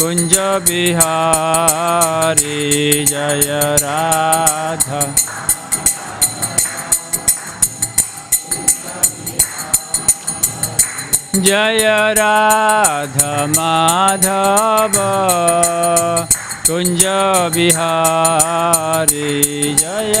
कुञ्ज बिहारी जय राधा। जय राधा माधव कुञ्ज बिहारी जय।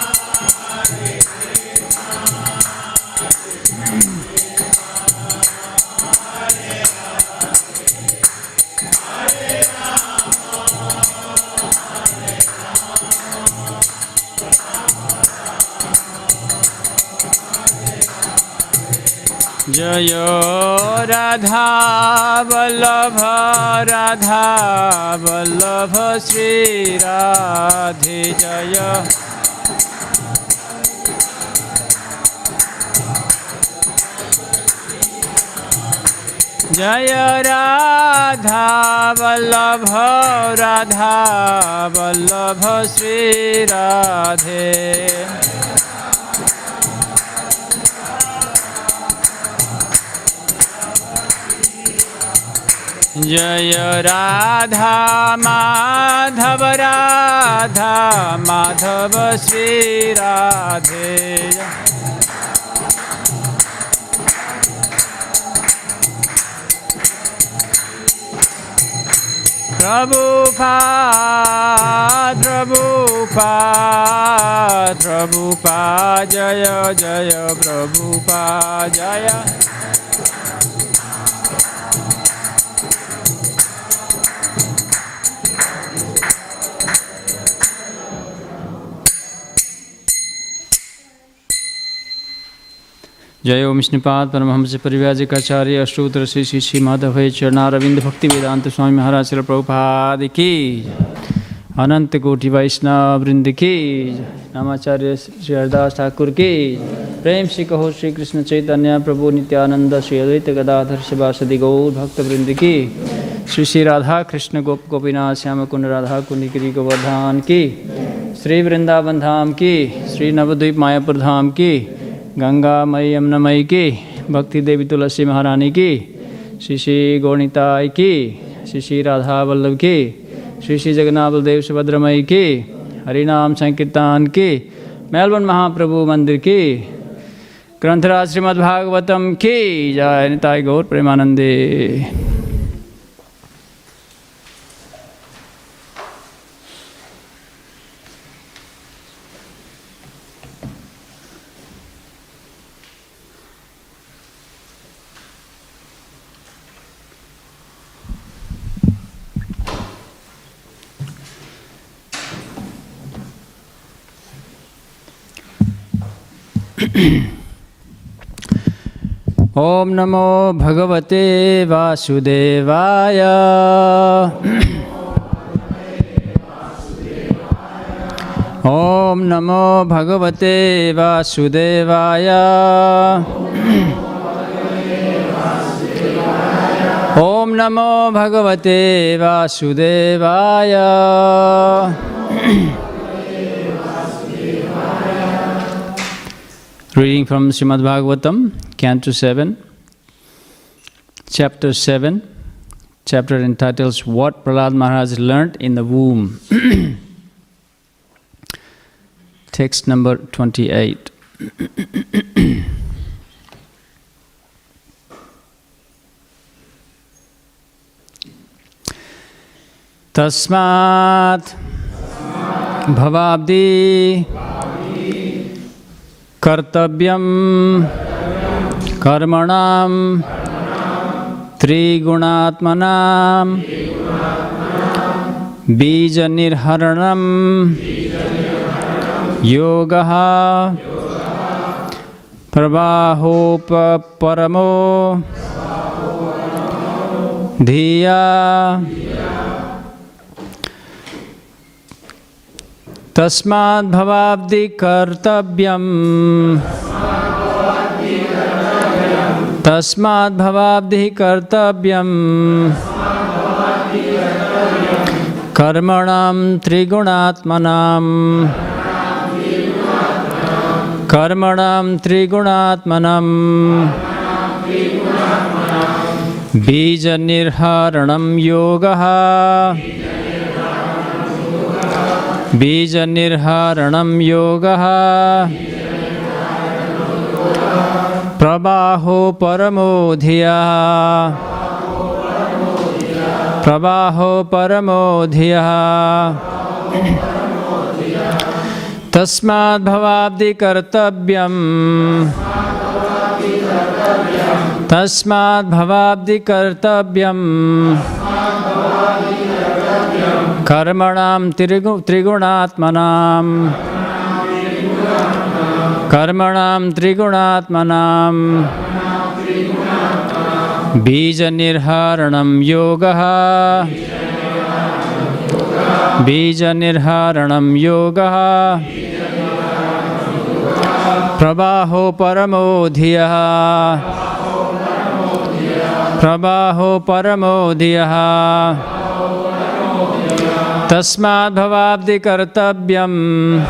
जय राधा वल्लभ राधा वल्लभ, श्री राधे जय। जय राधा वल्लभ राधा वल्लभ, श्री राधे। जय राधा माधव राधा माधव श्री राधे। प्रभुपा प्रभुपा प्रभुपा जय जय प्रभुपा जय जय ओम विष्णुपाद परमहंस परिव्याजकाचार्य अष्टोत्तर श्री श्री श्री माधव चरणारविंद भक्ति वेदांत स्वामी महाराज श्री प्रभुपाद की अनंत कोटि वैष्णव वृंद की नामाचार्य श्री हरदास ठाकुर की प्रेम श्री कहो श्री कृष्ण चैतन्य, प्रभु नित्यानंद, श्री अद्वैत गदाधर शिवासदि गौर भक्त वृंद की श्री श्री राधा कृष्ण गोप गोपीनाथ, श्याम कुंड राधा कुंड गिरी गोवर्धन की श्री वृंदावन धाम की श्री नवद्वीप मायापुर धाम की गंगा मई यमुना मई की भक्ति देवी तुलसी महारानी की श्री श्री गौणिताय की श्री श्री राधा वल्लभ की श्री श्री जगन्नाथ बलदेव सुभद्रमयी की हरिनाम संकीर्तन की मेलबर्न महाप्रभु मंदिर की ग्रंथराज श्रीमद्भागवतम की जय निताय गौर प्रेमानंदे ॐ नमो भगवते वासुदेवाय। ॐ नमो भगवते वासुदेवाय। ॐ नमो भगवते वासुदेवाय। Reading from Srimad Bhagavatam, Canto 7, Chapter 7, chapter entitles What Prahlad Maharaj Learnt in the Womb. Text number 28. तस्मात् भवाब्दि कर्तव्यं कर्मणां त्रिगुणात्मनां बीजनिर्हरणं योगः प्रवाहोपपरमो धिया। तस्माद्भवाब्दि कर्तव्यम् तस्माद्भवाब्धिः कर्तव्यम्। कर्मणां त्रिगुणात्मनां कर्मणां त्रिगुणात्मनं बीजनिर्हरणं योगः। बीजनिर्हरणं योगः। प्रबाहो परमो धिया। प्रबाहो परमो धियः। तस्माद्भवाब्दि कर्तव्यम्। तस्माद्भवाब्दि कर्तव्यम्। कर्मणां त्रिगु त्रिगुणात्मनां कर्मणां त्रिगुणात्मनां। योगः। बीजनिर्हरणं योगः। प्रवाहो परमो धियः। प्रवाहो परमो धियः। तस्माद्भवाब्दि कर्तव्यम्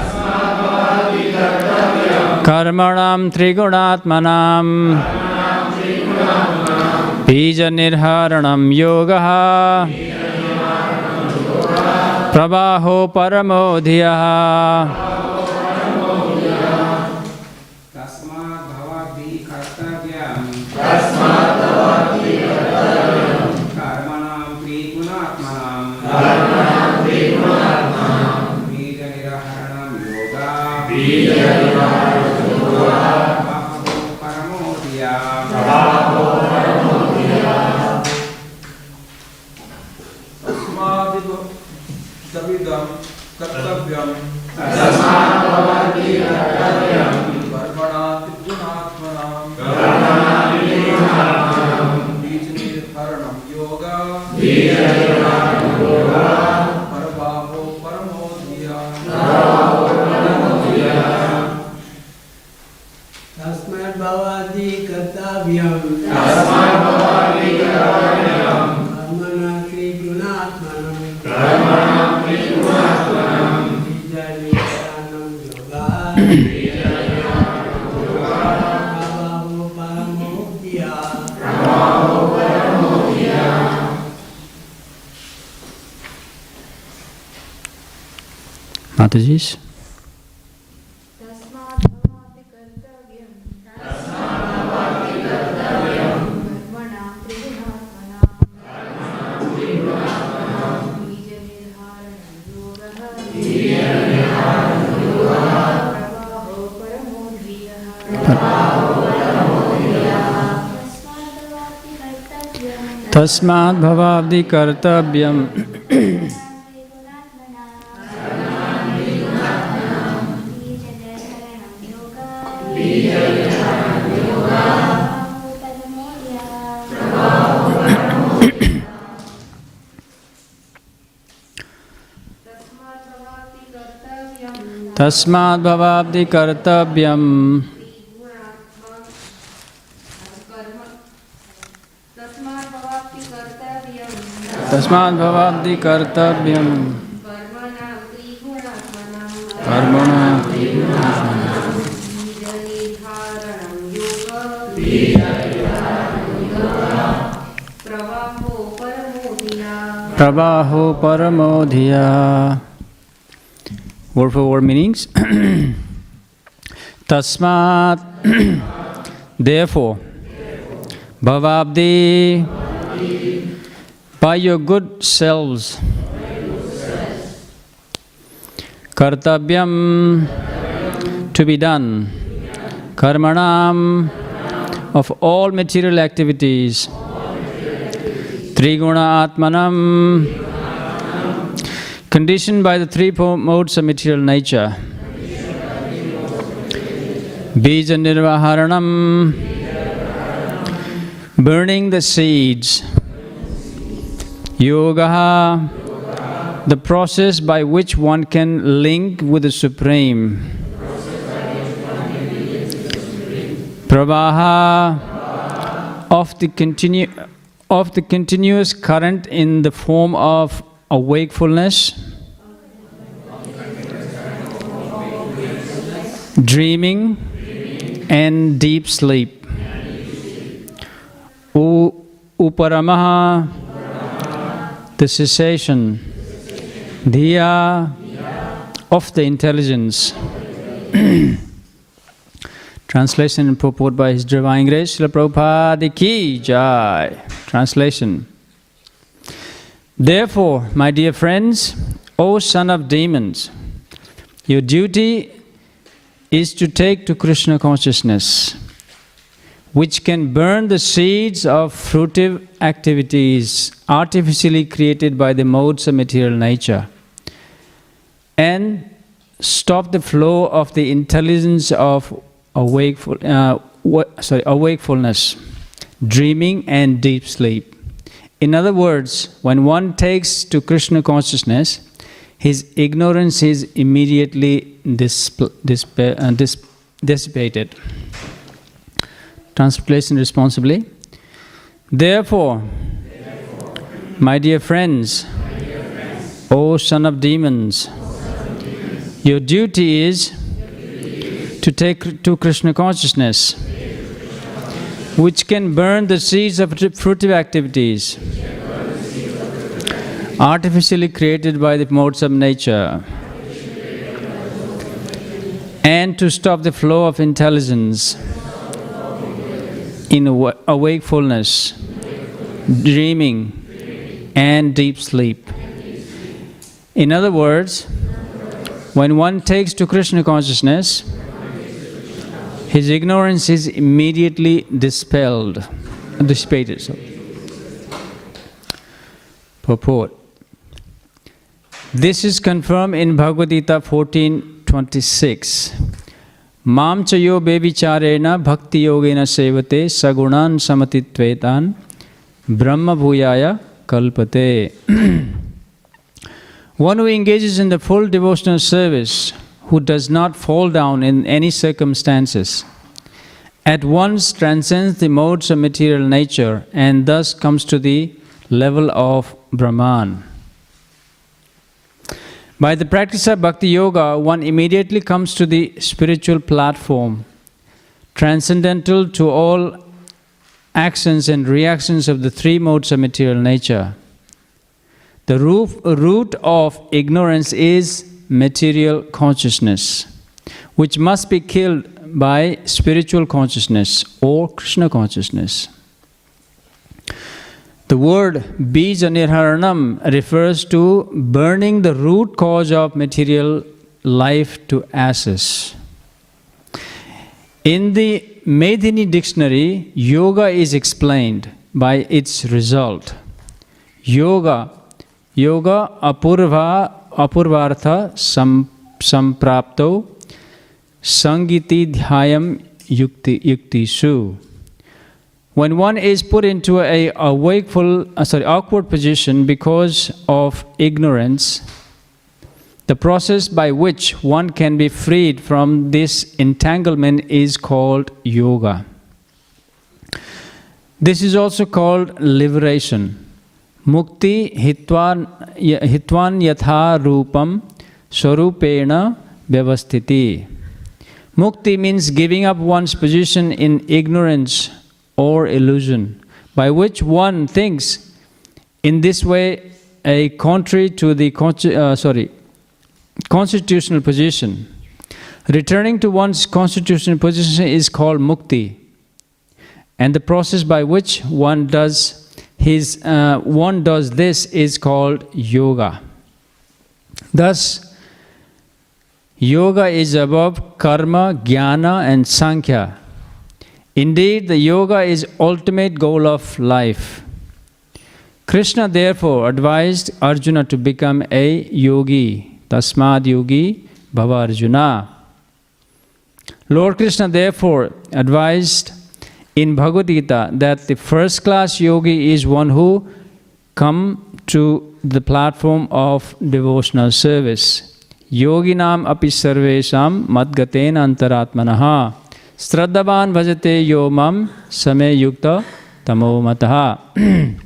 कर्मणां त्रिगुणात्मनां। बीजनिर्हरणं योगः। प्रवाहो परमो धियः Tazama kwa ajili ya तस्माद्भवाब्धिकर्तव्यम् कर्तव्य तस्मा भवादि कर्तव्य कर्मण प्रवाहो परमो धिया। वर्ड फॉर वर्ड मीनिंग्स तस्मात् देफो भवाब्दी by your good selves, Kartabyam, to be done, Karmanam, of all material activities, Triguna Atmanam, conditioned by the three modes of material nature. Bija Nirvaharanam, burning the seeds. Yoga, the process by which one can link with the Supreme. Pravaha, of the, continu- of the continuous current in the form of a wakefulness, dreaming, and deep sleep. U- Uparamaha, the cessation, Dhiya, of the intelligence. Translation and purport by His Divine Grace, Srila Prabhupada Ki Jai. Translation. Therefore, my dear friends, O son of demons, your duty is to take to Krishna consciousness, which can burn the seeds of fruitive activities artificially created by the modes of material nature, and stop the flow of the intelligence of awakeful, uh, sorry, awakefulness, dreaming, and deep sleep. In other words, when one takes to Krishna consciousness, his ignorance is immediately displ- disp- uh, dis- dissipated. Translation responsibly. Therefore, my dear friends, O son of demons, your duty is to take to Krishna consciousness, which can burn the seeds of fruitive activities artificially created by the modes of nature, and to stop the flow of intelligence in awa- awakefulness, dreaming, and deep sleep. In other words, when one takes to Krishna consciousness, his ignorance is immediately dispelled, dissipated. So. Purport. This is confirmed in Bhagavad Gita 14:26. Mam chayo bevicharena bhakti yogena sevate sagunan samatitvetan brahma bhuyaya kalpate. One who engages in the full devotional service, who does not fall down in any circumstances, at once transcends the modes of material nature and thus comes to the level of Brahman. By the practice of Bhakti Yoga, one immediately comes to the spiritual platform, transcendental to all actions and reactions of the three modes of material nature. The root of ignorance is material consciousness, which must be killed by spiritual consciousness or Krishna consciousness. The word bija nirharanam refers to burning the root cause of material life to ashes. In the Medini dictionary, yoga is explained by its result. Yoga, yoga apurva apurvartha sam, samprapto sangiti dhyayam yukti yuktisu. When one is put into a, a wakeful, uh, sorry, awkward position because of ignorance, The process by which one can be freed from this entanglement is called yoga. This is also called liberation. Mukti hitwan, hitwan yatha rupam swarupena vyavasthiti. Mukti means giving up one's position in ignorance or illusion, by which one thinks in this way a contrary to the uh, sorry constitutional position. Returning to one's constitutional position is called mukti, and the process by which one does his uh, one does this is called yoga. Thus, yoga is above karma, jnana, and sankhya. Indeed, the yoga is ultimate goal of life. Krishna therefore advised Arjuna to become a yogi. Tasmad yogi bhava Arjuna. Lord Krishna therefore advised in Bhagavad Gita that the first class yogi is one who come to the platform of devotional service. Yoginam api sarvesham madgatena antaratmanaha Sradhavan bhajate yo mam same yukta tamo mataha.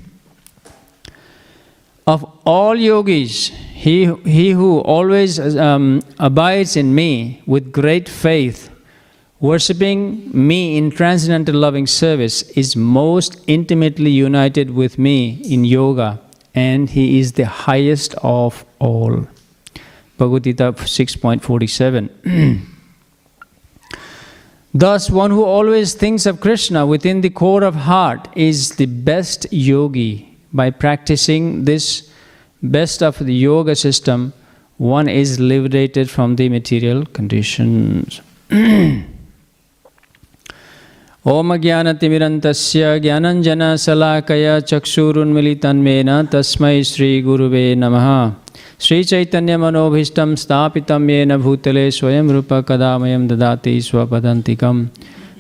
of all yogis, he, he who always um, abides in me with great faith, worshipping me in transcendental loving service, is most intimately united with me in yoga, and he is the highest of all. Bhagavad Gita 6.47. Thus, one who always thinks of Krishna within the core of heart is the best yogi. By practicing this best of the yoga system, one is liberated from the material conditions. ॐ ज्ञानतिमिरन्तस्य ज्ञानञ्जनशलाकया चक्षुरुन्मिलितन्मेन तस्मै श्रीगुरुवे नमः श्रीचैतन्यमनोभीष्टं स्थापितं येन भूतले स्वयं रूप रूपकदामयं ददाति स्वपदन्तिकं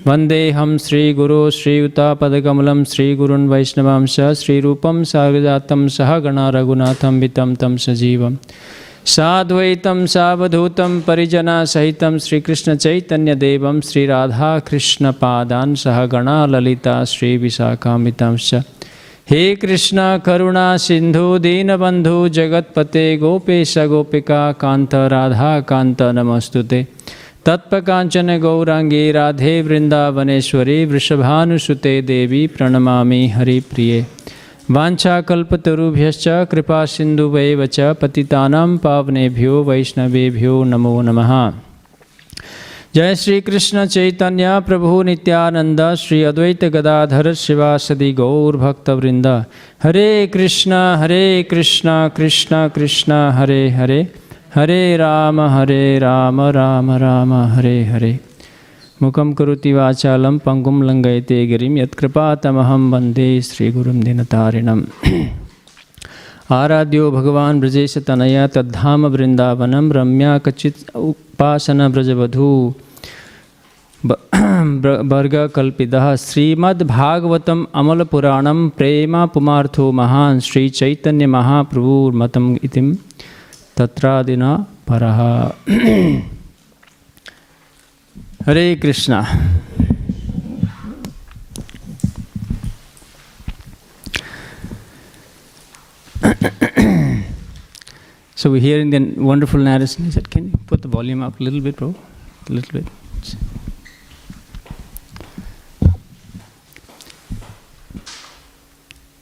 वन्देऽहं श्रीगुरो श्रीयुतापदकमलं श्रीगुरुन् वैष्णवांश श्रीरूपं सागजातं सह गणा रघुनाथं वितं तं सजीवम्। साद्वैतं सावधूतं परिजनसहितं श्रीकृष्णचैतन्यदेवं सह गणा ललिता श्रीविशाखामितांश्च हे कृष्ण, करुणा, सिंधु, दीनबंधु, जगतपते, गोपेश, गोपिका कांत राधा कांत नमस्तुते। तत्पकांचन गौरांगी राधे वृंदावनेश्वरी वृषभानुसुते देवी प्रणमा हरिप्रिय। वाछाकल्पतरुभ्य कृपा सिंधु वैवच पतितानां पावनेभ्यो, वैष्णवेभ्यो, नमो नमः। जय श्री कृष्ण चैतन्य प्रभु नित्यानंद, श्री अद्वैत गदाधर शिवासदि गौर भक्तवृंद। हरे कृष्ण हरे कृष्ण कृष्ण कृष्ण, हरे हरे। हरे राम हरे राम राम राम, हरे हरे। मुखं करोति वाचालं पङ्गुं लङ्घयते गिरिं। यत्कृपातमहं वंदे श्रीगुरुं दिनतारिणम्। आराध्यो भगवान् ब्रजेशतनया तद्धाम वृन्दावनं, रम्या कचित् उपासनव्रजवधू। वर्गकल्पितः श्रीमद्भागवतम् अमलपुराणं प्रेम पुमार्थो महान् श्रीचैतन्यमहाप्रभुर्मतम् इति तत्रादिना परः हरे Krishna so we're hearing the wonderful narration. He said, Can you put the volume up a little bit, bro? A little bit.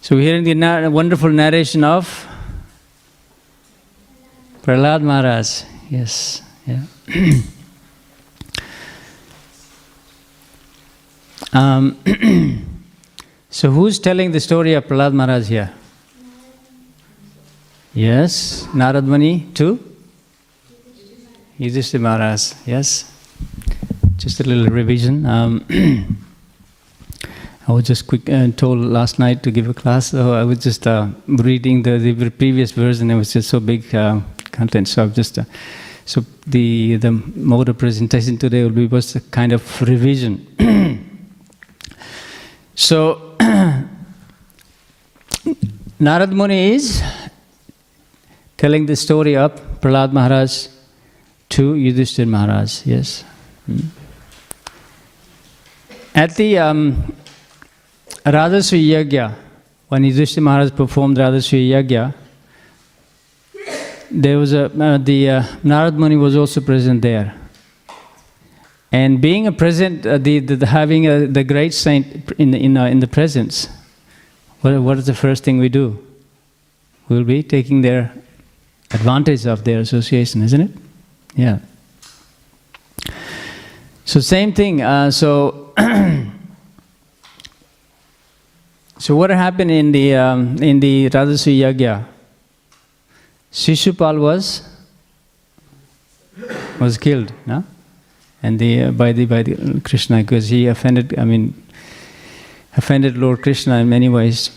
So we're hearing the na- wonderful narration of Prahlad Maharaj. Yes, yeah. um, so who's telling the story of Prahlad Maharaj here? Yes, Narad Muni too? Yudhishthira Maharaj, yes. Just a little revision. Um, I was just quick uh, told last night to give a class, so I was just uh, reading the, the previous verse and it was just so big uh, content. So I've just, uh, so the the mode of presentation today will be was a kind of revision. so Narad Muni is telling the story of Prahlad Maharaj to Yudhishthir Maharaj. Yes. Hmm. At the um, Rajasuya Yagya, when Yudhishthir Maharaj performed Rajasuya Yagya, there was a uh, the uh, Narad Muni was also present there. And being a present, uh, the, the, the having a, the great saint in the, in, uh, in the presence, what, what is the first thing we do? We'll be taking their advantage of their association, isn't it? Yeah. So same thing. Uh, so so what happened in the um, in the Rajasuya Yagya? Shishupal was was killed, no? And the uh, by the by the Krishna because he offended. I mean, offended Lord Krishna in many ways.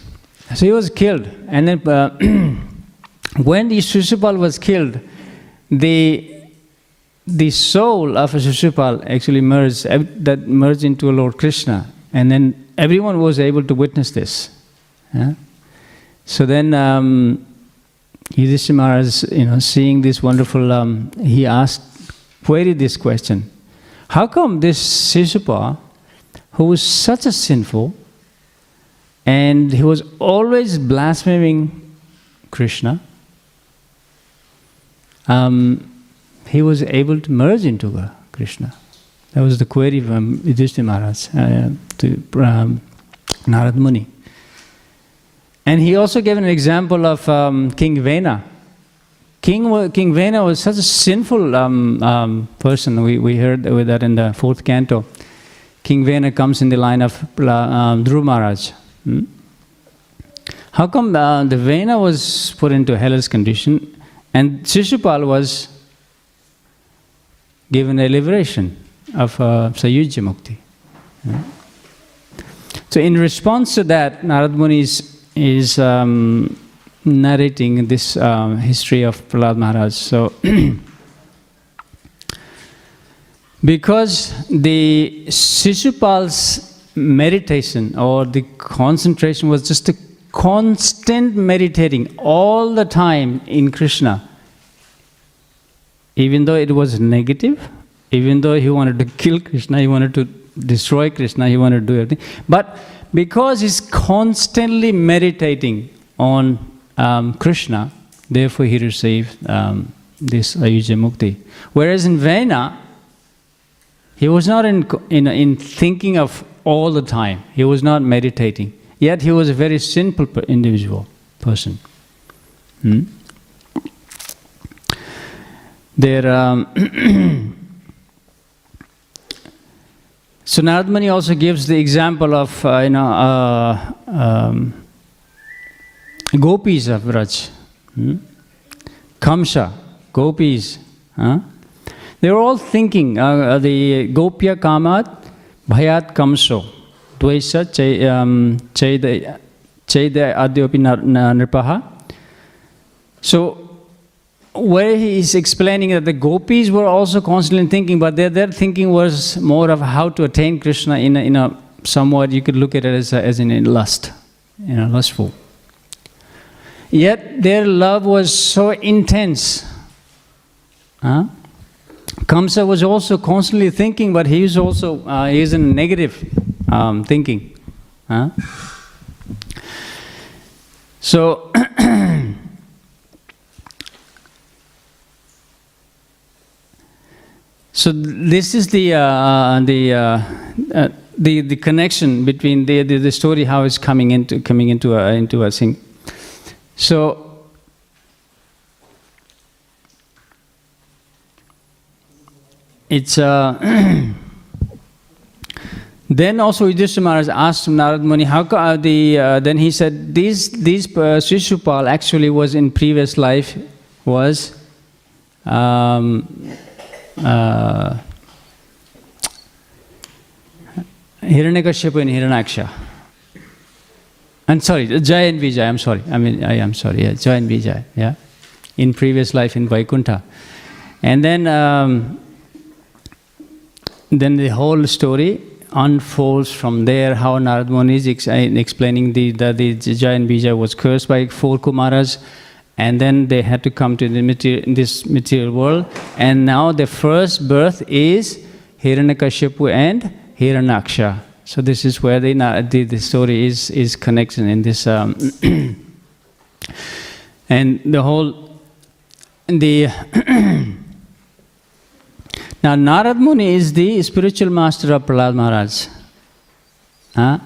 So he was killed, and then uh, when the Shishupal was killed, the the soul of a Shishupal actually merged that merged into Lord Krishna, and then everyone was able to witness this. yeah. So then. Um, Yudhishthira you know, seeing this wonderful, um, he asked, queried this question. How come this Shishupal, who was such a sinful, and he was always blaspheming Krishna, um, he was able to merge into Krishna. That was the query from Yudhishthira Maharaj uh, to um, Narad Muni. And he also gave an example of um, King Vena. King, King Vena was such a sinful um, um, person. We, we heard that in the fourth canto. King Vena comes in the line of um, Dhruv Maharaj. Hmm? How come uh, the Vena was put into hellish condition and Shishupal was given a liberation of uh, Sayujya Mukti? So, in response to that, Narad Muni is is um, narrating this um, history of Prahlad Maharaj. So, because the Shishupal's meditation or the concentration was just a constant meditating all the time in Krishna, even though it was negative, even though he wanted to kill Krishna, he wanted to destroy Krishna, he wanted to do everything, but because he's constantly meditating on um, Krishna, therefore he received um, this Ayuja Mukti. Whereas in Vena, he was not in, in, in thinking of all the time, he was not meditating. Yet he was a very simple individual person. Hmm? There, um, So Narad Muni also gives the example of uh, you know uh, um, gopis of Vraj, hmm? Kamsa, gopis. Huh? They were all thinking uh, the gopya kamat bhayat kamso dvaisa chaida chaida adyopi nripaha. So where he is explaining that the gopis were also constantly thinking, but their, their thinking was more of how to attain Krishna in a, in a somewhat, you could look at it as, a, as in a lust, you know, lustful. Yet their love was so intense. Huh? Kamsa was also constantly thinking, but he is also, uh, is in negative um, thinking. Huh? So, So this is the uh, the, uh, uh, the the connection between the, the, the story how it's coming into coming into a, into a thing. So. It's uh, then also Yudhishthira Maharaj asked Narad Muni how uh, the uh, then he said these these uh, Shishupal actually was in previous life was um, uh, Hiranyakashipu and Hiranyaksha. I'm sorry, Jai and Vijay, I'm sorry. I mean, I am sorry, yeah, Jai and Vijay, yeah. In previous life in Vaikuntha. And then, um, then the whole story unfolds from there, how Narad Muni is ex- explaining the, the, the Jai and Vijay was cursed by four Kumaras and then they had to come to the material, this material world. And now the first birth is Hiranyakashipu and Hiranyaksha. So this is where the, the, the story is, is connected in this. Um, and the whole, the now Narad Muni is the spiritual master of Prahlad Maharaj. Huh?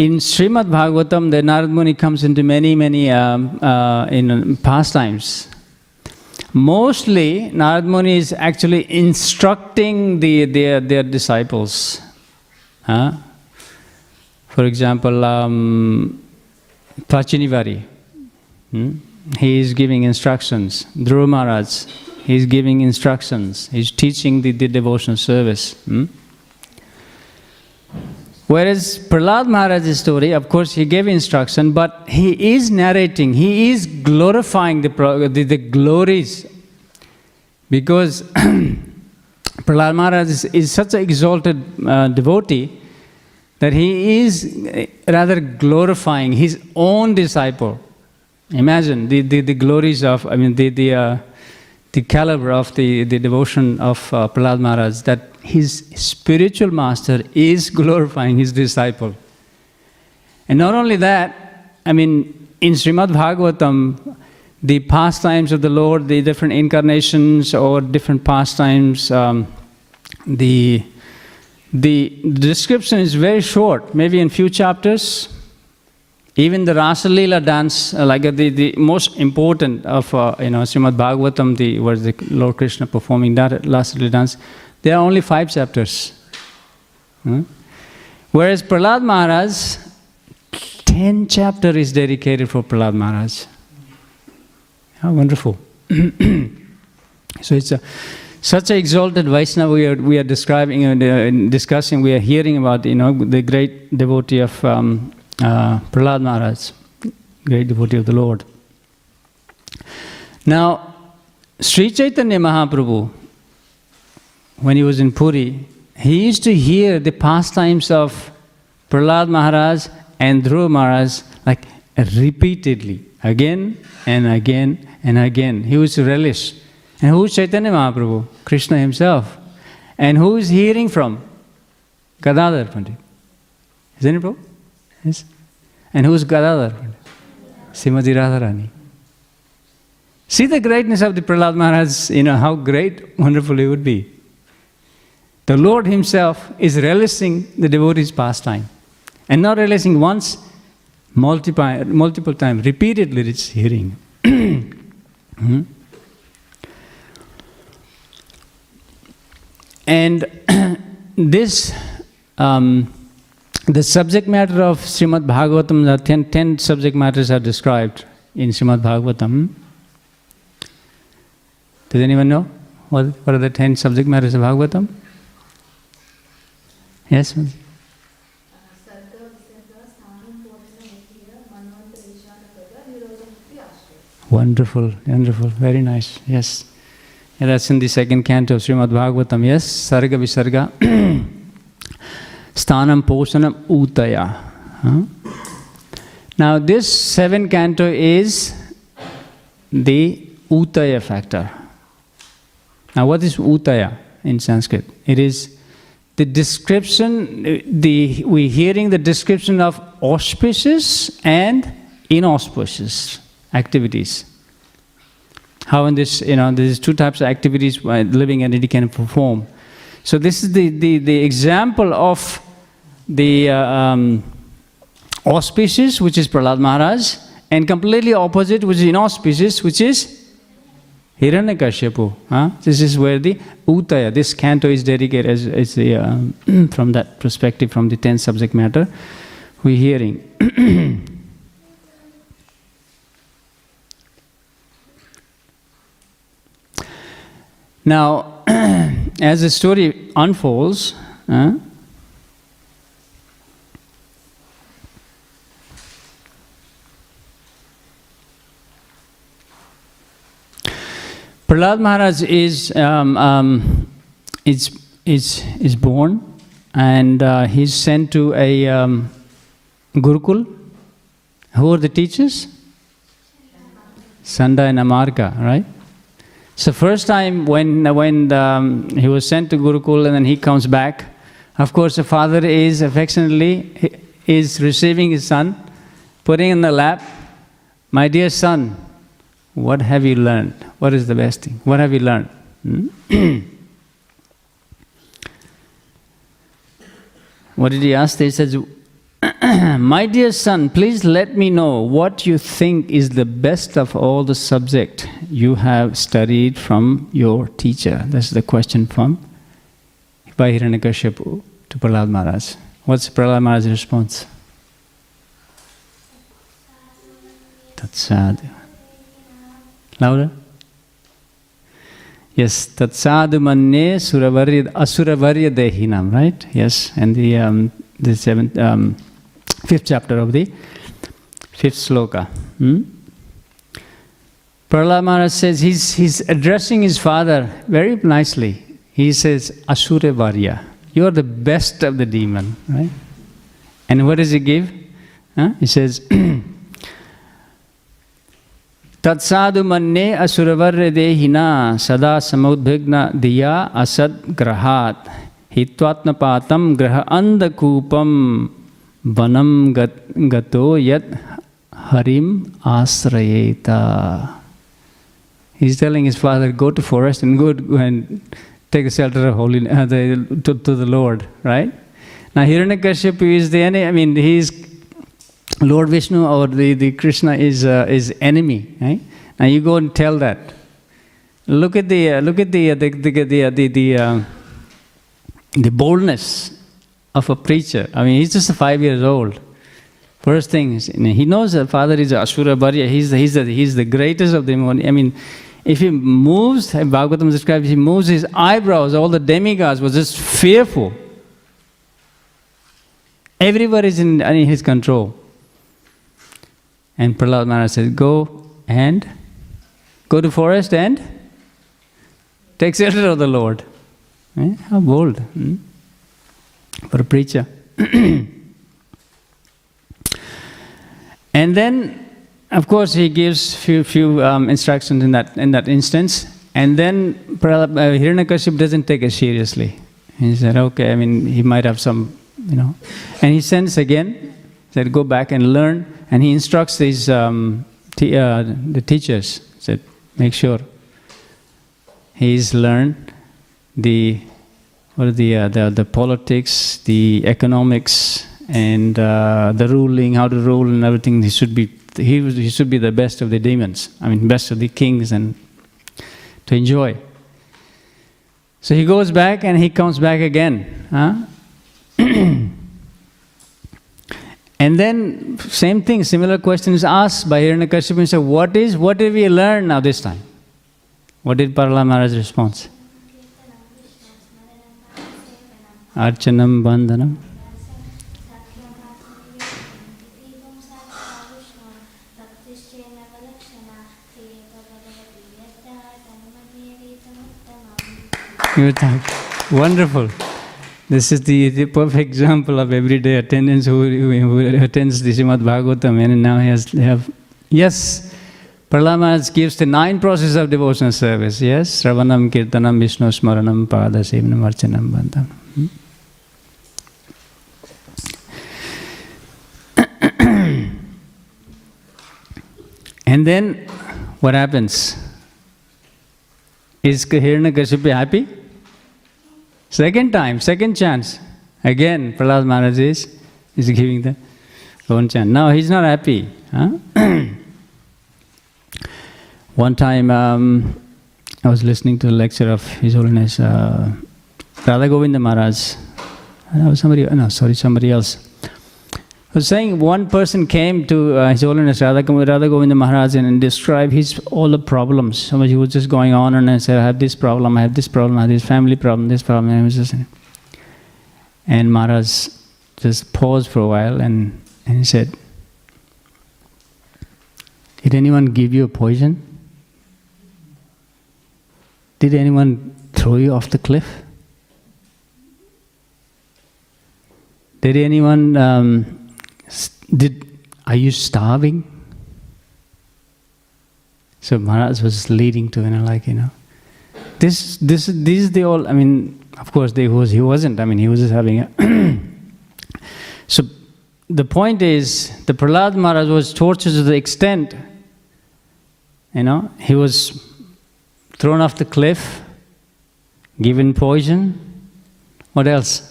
In Srimad Bhagavatam, the Narad Muni comes into many, many um, uh, in pastimes. Mostly, Narad Muni is actually instructing the, their, their disciples. Huh? For example, um, Prachinabarhi, hmm? he is giving instructions. Dhruva Maharaj, he is giving instructions. He is teaching the, the devotional service. hmm? Whereas Prahlad Maharaj's story, of course, he gave instruction, but he is narrating, he is glorifying the, the, the glories. Because Prahlad Maharaj is, is such an exalted uh, devotee that he is uh, rather glorifying his own disciple. Imagine the, the, the glories of, I mean, the, the, uh, the caliber of the, the devotion of uh, Prahlad Maharaj, that his spiritual master is glorifying his disciple. And not only that, I mean, in Srimad Bhagavatam, the pastimes of the Lord, the different incarnations or different pastimes, um, the, the description is very short, maybe in few chapters. Even the Rasa Leela dance, uh, like uh, the, the most important of uh, you know Srimad Bhagavatam, the was the Lord Krishna performing that Rasa Leela dance. There are only five chapters. Hmm? Whereas Prahlad Maharaj, ten chapter is dedicated for Prahlad Maharaj. How wonderful! so it's a such an exalted Vaishnava we are, we are describing and uh, discussing. We are hearing about you know the great devotee of um, uh, Prahlad Maharaj, great devotee of the Lord. Now, Sri Chaitanya Mahaprabhu, when he was in Puri, he used to hear the pastimes of Prahlad Maharaj and Dhruva Maharaj like repeatedly, again and again and again. He was relish. And who is Chaitanya Mahaprabhu? Krishna himself. And who is hearing from? Gadadhar Pandit. Isn't it, Prabhu? Yes. And who is Gadadhar Pandit? Srimati Radharani. See the greatness of the Prahlad Maharaj, you know, how great, wonderful it would be. The Lord Himself is relishing the devotee's pastime. And not relishing once, multiple, multiple times, repeatedly it's hearing. Hmm? And this, um, the subject matter of Srimad Bhagavatam, the ten, ten subject matters are described in Srimad Bhagavatam. Does anyone know what, what are the ten subject matters of Bhagavatam? Yes? Wonderful, wonderful, very nice. Yes. Yeah, that's in the second canto of Srimad Bhagavatam. Yes, Sarga Visarga. Sthanam Posanam Utaya. Huh? Now, this seven canto is the Utaya factor. Now, what is Utaya in Sanskrit? It is the description, the, we're hearing the description of auspicious and inauspicious activities. How in this, you know, there's two types of activities where living entity can perform. So this is the, the, the example of the uh, um, auspicious, which is Prahlad Maharaj, and completely opposite, which is inauspicious, which is Hiranyakashipu. Huh? This is where the Utaya, this canto is dedicated as, as the, um, from that perspective, from the 10 subject matter we're hearing. now, as the story unfolds, Prahlad Maharaj is, um, um, is, is, is born and uh, he's sent to a um, Gurukul. Who are the teachers? Sanda and Marga, right? So first time when, when um, he was sent to Gurukul and then he comes back, of course the father is affectionately is receiving his son, putting in the lap, my dear son, what have you learned? What is the best thing? What have you learned? Hmm? what did he ask? He says, My dear son, please let me know what you think is the best of all the subject you have studied from your teacher. That's the question from by Hiranyakashipu to Prahlad Maharaj. What's Prahlad Maharaj's response? Tatsad. Louder? Yes, Tatsadu Manne Suravarya, Asuravarya Dehinam, right? Yes, and the, um, the seventh, um, fifth chapter of the fifth sloka. Hmm? Prahlad says he's, he's addressing his father very nicely. He says, Asura Varya, you are the best of the demon, right? And what does he give? Huh? He says, तत्साधु मन्ये असुरवर्य देहिना सदा समुद्भिग्न दिया असद ग्रहात हित्वात्मपातम ग्रह अंधकूपम वनम गतो यत Harim आश्रयेता He's telling his father, go to forest and go and take a shelter of holy, uh, the, to, to the Lord, right? Now Hiranyakashipu is the enemy, I mean, he's Lord Vishnu or the, the Krishna is, uh, is enemy, right? Now you go and tell that. Look at the, uh, look at the, uh, the, the, the, the, the, uh, the boldness of a preacher. I mean, he's just five years old. First thing, is, he knows that father is Asura Varya. He's the, he's, the, he's the greatest of them. I mean, if he moves, Bhagavatam describes, he moves his eyebrows, all the demigods was just fearful. Everywhere is in, in his control. And Prahlad Maharaj says, Go and go to forest and take shelter of the Lord. Eh? How bold hmm? for a preacher. and then, of course, he gives few few um, instructions in that in that instance. And then Prahlad, uh, Hiranyakashipu doesn't take it seriously. He said, "Okay, I mean, he might have some, you know," and he sends again. Said, "Go back and learn." And he instructs these um, t- uh, the teachers. Said, "Make sure he's learned the what are the, uh, the the politics, the economics, and uh, the ruling, how to rule, and everything. He should be he, was- he should be the best of the demons. I mean, best of the kings, and to enjoy." So he goes back and he comes back again. Huh? and then same thing, similar question is asked by Hiranyakashipu. He said, what is, what did we learn now this time? What did Prahlad Maharaj response? Archanam Bandhanam. You thank. Wonderful. This is the, the perfect example of everyday attendance who, who, who attends the Srimad Bhagavatam and now he has have yes. Prahlad gives the nine processes of devotional service. Yes, Sravanam, Kirtanam, Vishnu Smaranam, Pada Sevanam, Archanam, Bandhanam. Hmm? and then what happens? Is Hiranyakashipu happy? Second time, second chance. Again, Prahlad Maharaj is, is giving the one chance. Now he's not happy. Huh? one time um, I was listening to a lecture of His Holiness uh, Radha Govinda Maharaj. No, somebody, no, sorry, somebody else. Was saying one person came to uh, His Holiness Radha, Radha Govinda Maharaj and, and described his all the problems. So he was just going on and I said, I have this problem, I have this problem, I have this family problem, this problem. And, just, and Maharaj just paused for a while and, and he said, Did anyone give you a poison? Did anyone throw you off the cliff? Did anyone um, did are you starving So Maharaj was leading to, you know, like, you know, this, this, this is the all, I mean, of course, they was, he wasn't, I mean, he was just having a. so the point is, the Prahlad Maharaj was tortured to the extent, you know, he was thrown off the cliff, given poison. What else?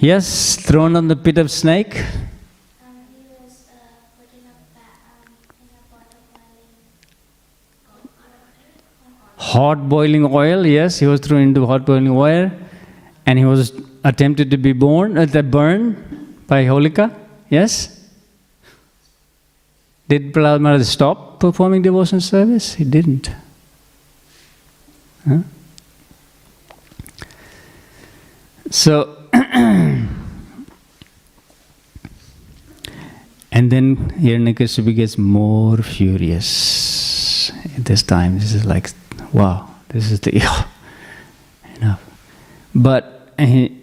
Yes, thrown on the pit of snake. Hot boiling oil, yes, he was thrown into hot boiling oil, and he was attempted to be born, uh, the burned by Holika, yes? Did Prahlad stop performing devotion service? He didn't. Huh? So, and then Hiranyakashipu gets more furious. At this time, this is like, wow, this is the enough. But he,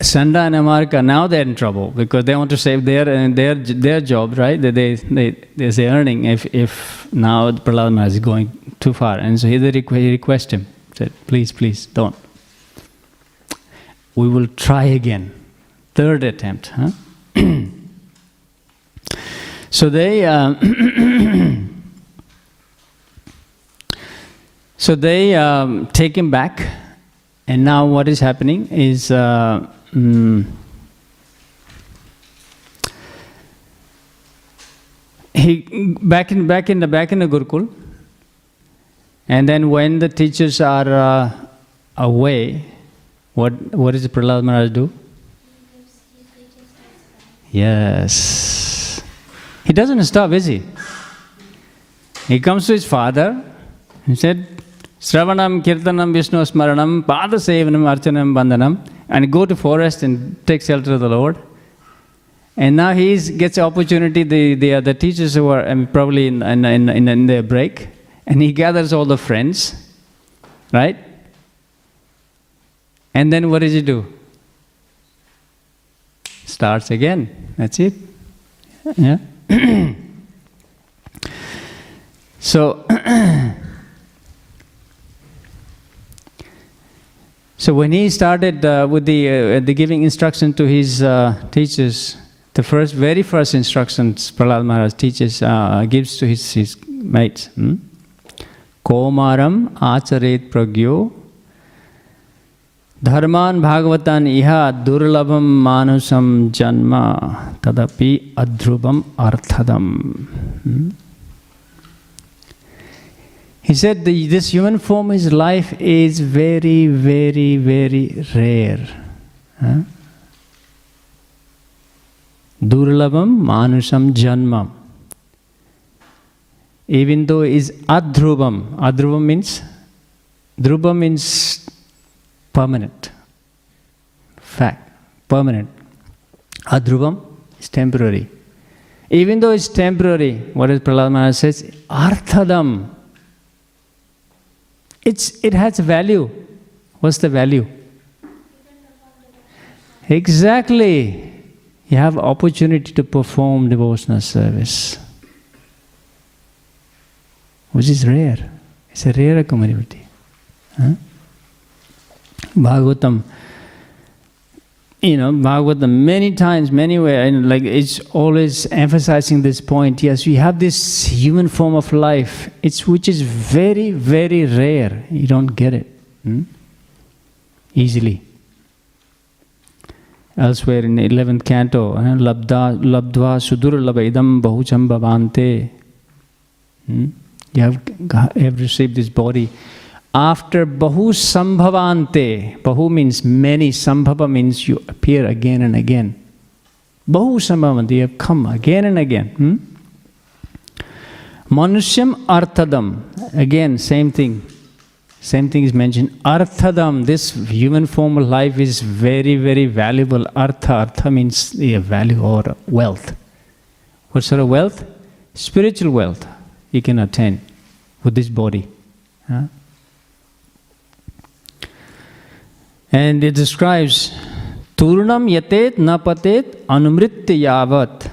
Sanda and Amarka now they're in trouble because they want to save their uh, their their job, right? That they they they say earning if if now Prahlad is going too far, and so he requ- he request him said, please, please don't. We will try again, third attempt, huh? so they. Um, So they um, take him back, and now what is happening is uh, mm, he back in back in the back in the Gurukul, and then when the teachers are uh, away, what what does Prahlad Maharaj do? Yes, he doesn't stop, is he? He comes to his father. He said, Sravanam, Kirtanam, Vishnu Smaranam, Pada Sevanam, Archanam, Bandhanam, and go to forest and take shelter of the Lord. And now he gets the opportunity, the, the, the teachers who are um, probably in, in, in, in their break, and he gathers all the friends, right? And then what does he do? Starts again. That's it. Yeah. so, So when he started uh, with the, uh, the giving instruction to his uh, teachers, the first, very first instructions Prahlad Maharaj teaches, uh, gives to his, his mates. Hmm? Komaram acharet pragyo bhagavatan iha durlabham manusam janma tadapi adhrubam arthadam. Hmm? He said the, this human form is life is very, very, very rare. Durlabam manusam janmam. Even though is adhrubam. Adhrubam means, dhruva means permanent. Fact, permanent. Adhrubam is temporary. Even though it's temporary, what does Maharaj says? Arthadam. It's, it has value. What's the value? Exactly. You have opportunity to perform devotional service, which is rare. It's a rare commodity. Huh? Bhagavatam, you know, Bhagavatam many times, many ways, and like it's always emphasizing this point. Yes, we have this human form of life, it's which is very, very rare. You don't get it hmm? easily. Elsewhere in the 11th canto, eh, labda, labdva sudurlabha idam bahucham bhavante. Hmm? You have, have received this body after bahu sambhavante, bahu means many, sambhava means you appear again and again. Bahu sambhavante, you have come again and again. Hmm? Arthadam, again, same thing. Same thing is mentioned. Arthadam, this human form of life is very, very valuable. Artha, artha means the value or wealth. What sort of wealth? Spiritual wealth you can attain with this body. Huh? And it describes Turnam yatet na patet anumritya yavat.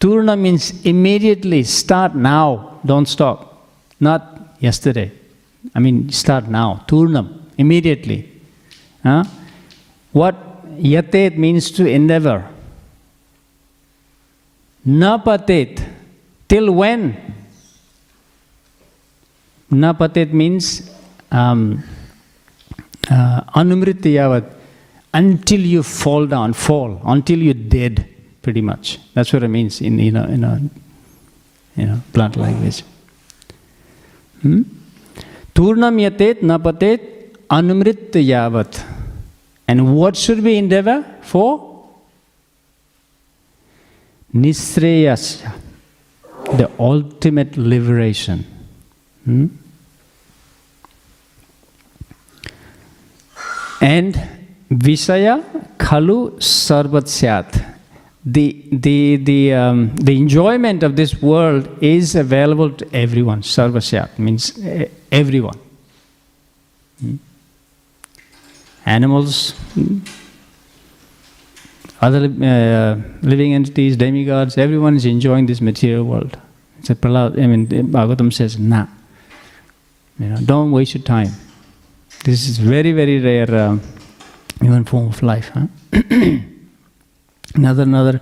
Turna means immediately, start now, don't stop. Not yesterday. I mean, start now. Turnam, immediately. Huh? What yatet means to endeavor. Napatet, till when? Napatet means um, uh, anumriti yavat, until you fall down, fall, until you're dead, pretty much. That's what it means in, in, a, in a know, blunt language. Hmm? Turnam yatet napatet anumrit yavat. And what should we endeavor for? Nisreyasya, the ultimate liberation. Hmm? And Visaya Khalu Sarvat Syat. The, the, the, um, the enjoyment of this world is available to everyone. Sarvasyat means eh, everyone. Hmm? Animals, hmm? other uh, living entities, demigods, everyone is enjoying this material world. It's a I mean, Bhagavatam says, nah. You know, don't waste your time. This is very, very rare um, human form of life. Another, another,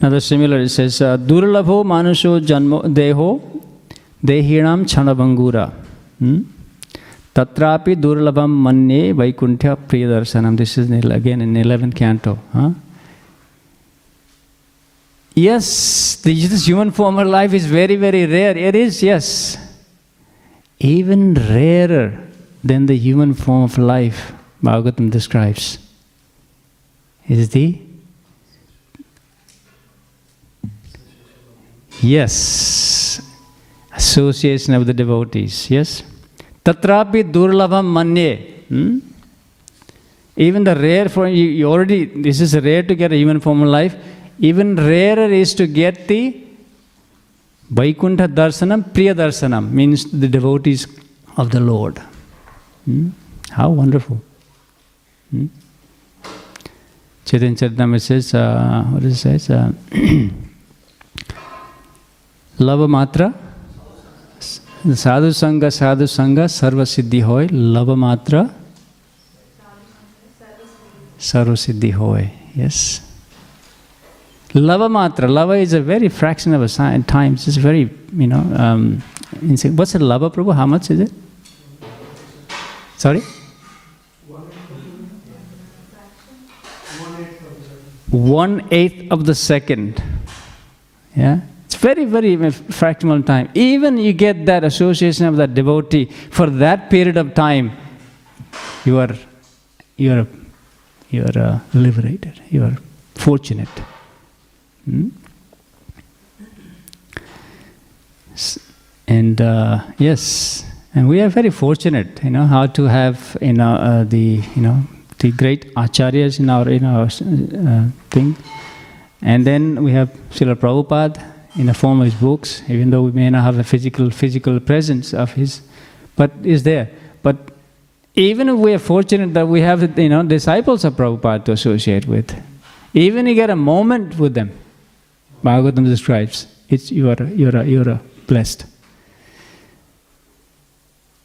another similar. It says, uh, "Durlabho manusho janmo deho dehinam chanabangura." Hmm? Tatrapi durlabham manye vaikuntya priyadarsanam. This is in- again in 11th canto. Huh? Yes, this human form of life is very, very rare. It is, yes. Even rarer than the human form of life, Bhagavatam describes, is the yes association of the devotees. Yes, tatrapi durlabham manye. Hmm? Even the rare form, you, you already this is rare to get a human form of life. Even rarer is to get the Vaikuntha Darsanam, Priya Darsanam means the devotees of the Lord. Hmm? How wonderful. Hmm? Chaitanya Charitamrita says, uh, what does it say? Uh, Lava Matra, Sadhu Sangha, Sadhu Sangha, Sarva Siddhi Hoy, Lava Matra, Sarva Siddhi Hoy. Yes. Lava matra. Lava is a very fraction of a time. It's very, you know, um. What's a lava, Prabhu? How much is it? Sorry? One eighth of the second. Yeah? It's very, very fractional time. Even you get that association of that devotee for that period of time, you are, you are, you are uh, liberated. You are fortunate. Hmm? And uh, yes, and we are very fortunate, you know, how to have, you know, uh, the, you know, the great acharyas in our, in our uh, thing. And then we have Srila Prabhupada in the form of his books, even though we may not have a physical, physical presence of his, but is there. But even if we are fortunate that we have, you know, disciples of Prabhupada to associate with, even you get a moment with them, Bhagavatam describes, it's, you are, you are, you are blessed.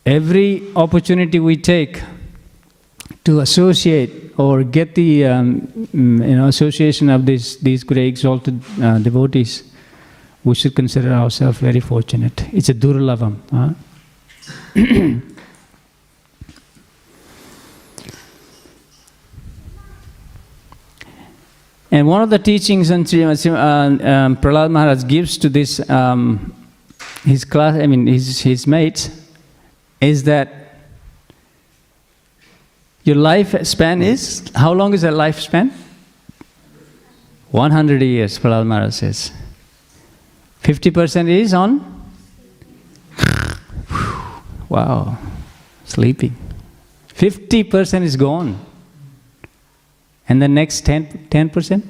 Every opportunity we take to associate or get the um, mm, you know, association of these, these great exalted uh, devotees, we should consider ourselves very fortunate. It's a durlavam. Huh? And one of the teachings and uh, um, Prahlad Maharaj gives to this um, his class, I mean his his mates, is that your lifespan is how long is a lifespan? 100 years, Prahlad Maharaj says. 50% is on? Wow, sleeping. 50% is gone. And the next 10, 10%?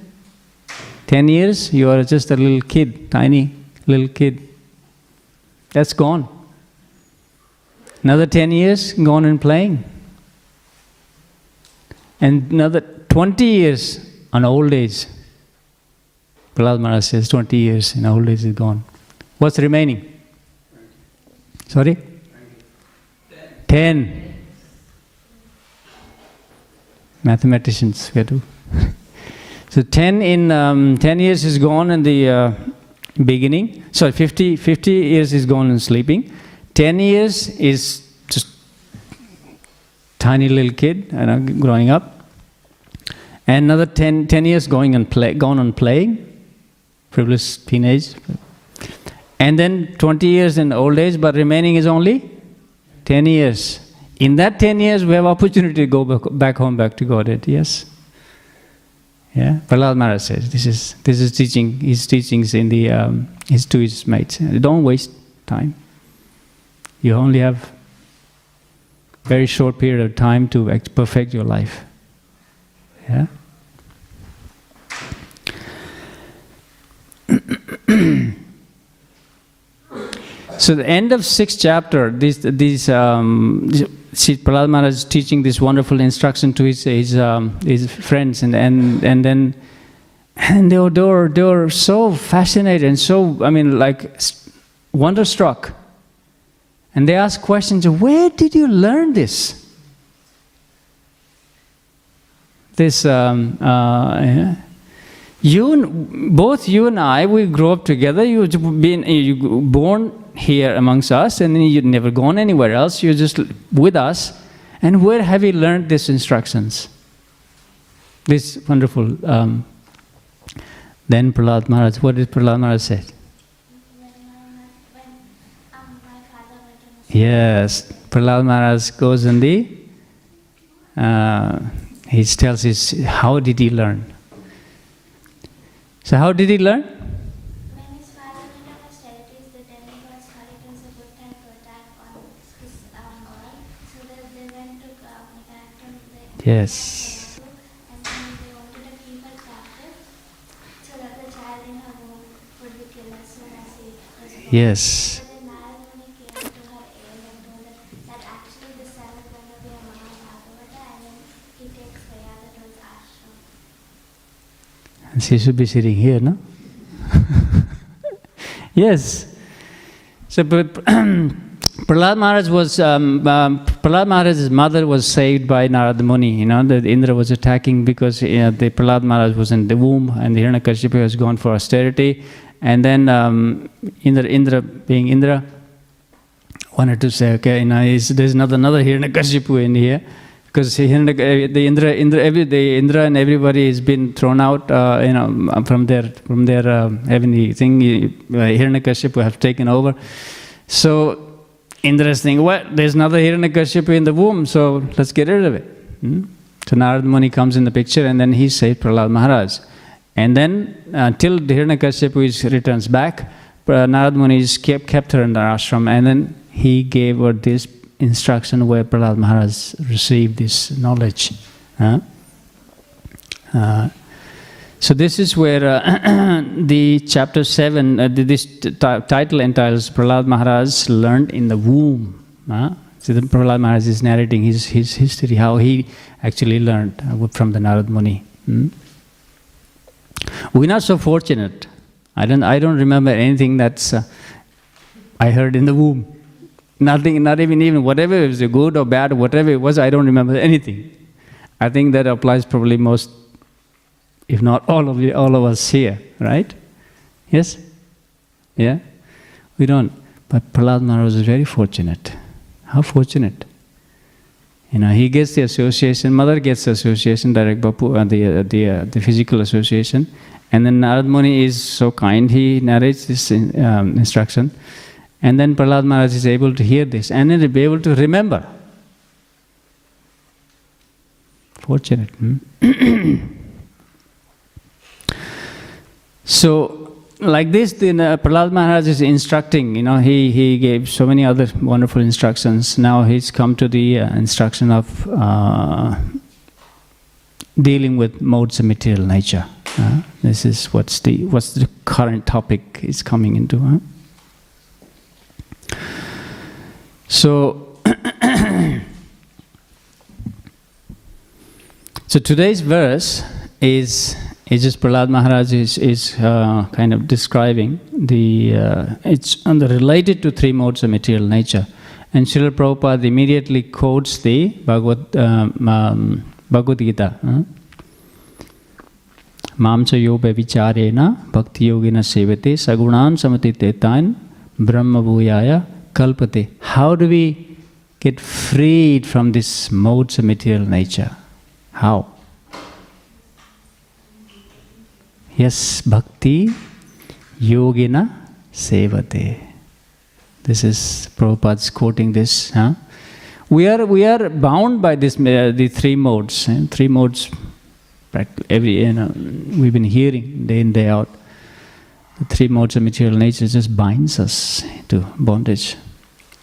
10 years, you are just a little kid, tiny little kid. That's gone. Another 10 years, gone and playing. And another 20 years on old age. Prahlad Maharaj says 20 years in old age is gone. What's remaining? Sorry? 10. Mathematicians, we to. so 10 in um, 10 years is gone in the uh, beginning. Sorry, 50, 50 years is gone in sleeping. 10 years is just tiny little kid you know, growing up. And another 10, 10 years going and play, gone on playing, frivolous teenage. And then 20 years in old age, but remaining is only 10 years. In that 10 years, we have opportunity to go back, back home, back to Godhead, yes? Yeah, Prahlad Maharaj says, this is, this is teaching, his teachings in the, um, his to his mates. Don't waste time. You only have very short period of time to perfect your life. Yeah? so the end of sixth chapter, this, this, um, see Prahlad Maharaj is teaching this wonderful instruction to his his, um, his friends, and and and then and they were, they were they were so fascinated and so I mean like wonderstruck, and they ask questions. Where did you learn this? This um, uh, you both you and I we grew up together. You've been you born here amongst us, and then you never gone anywhere else. You're just with us. And where have you learned these instructions? This wonderful. Um, then Prahlad Maharaj, what did Prahlad Maharaj say? Yes, Prahlad Maharaj goes in the. Uh, he tells his how did he learn. So how did he learn? Yes. his she should be sitting here, no? yes. So, but Prahlad Maharaj was, um, um, Prahlad Maharaj's mother was saved by Narada Muni. You know, the Indra was attacking because you know, the Prahlad Maharaj was in the womb and the Hiranyakashipu was gone for austerity. And then um, Indra, Indra, being Indra, wanted to say, okay, you know, there's another, another Hiranyakashipu in here. Because Hiranyak- the Indra, Indra, every, the Indra and everybody has been thrown out, uh, you know, from their from their um, heavenly thing. Uh, Hiranyakashipu have taken over. So Indra is thinking, well, there's another Hiranyakashipu in the womb, so let's get rid of it. Hmm? So Narad Muni comes in the picture, and then he saved Prahlad Maharaj. And then until the Hiranyakashipu is returns back, uh, Narad Muni is kept, kept her in the ashram, and then he gave her this instruction where Prahlad Maharaj received this knowledge. Uh, so this is where uh, the chapter seven, uh, this t- title entitles Prahlad Maharaj learned in the womb. Huh? So the Prahlad Maharaj is narrating his, his history, how he actually learned uh, from the Narad Muni. Hmm? We're not so fortunate. I don't, I don't remember anything that's uh, I heard in the womb. Nothing, not even even whatever it was good or bad, whatever it was, I don't remember anything. I think that applies probably most, if not all of you, all of us here, right? Yes? Yeah? We don't. But Prahlad Maharaj was very fortunate. How fortunate. You know, he gets the association, mother gets the association, direct Bapu, uh, the, uh, the, uh, the physical association. And then Narad Muni is so kind, he narrates this um, instruction. And then Prahlad Maharaj is able to hear this and then be able to remember. Fortunate. hmm? so, like this, then uh, Prahlad Maharaj is instructing, you know, he, he gave so many other wonderful instructions. Now he's come to the uh, instruction of uh, dealing with modes of material nature. Uh, this is what's the, what's the current topic is coming into. Huh? So, so today's verse is it's just Prahlad Maharaj is, is uh, kind of describing the, uh, it's the related to three modes of material nature. And Srila Prabhupada immediately quotes the Bhagavad, um, um, Bhagavad Gita. huh? Mamcha yoga vicharena bhakti yogina sevate sagunan samatitetan brahma bhuyaya kalpate. How do we get freed from this modes of material nature? How? Yes, bhakti yogina sevate. This is Prabhupada's quoting this. Huh? We are we are bound by this uh, the three modes. eh, Three modes. Every you know, we've been hearing day in day out. The three modes of material nature just binds us to bondage.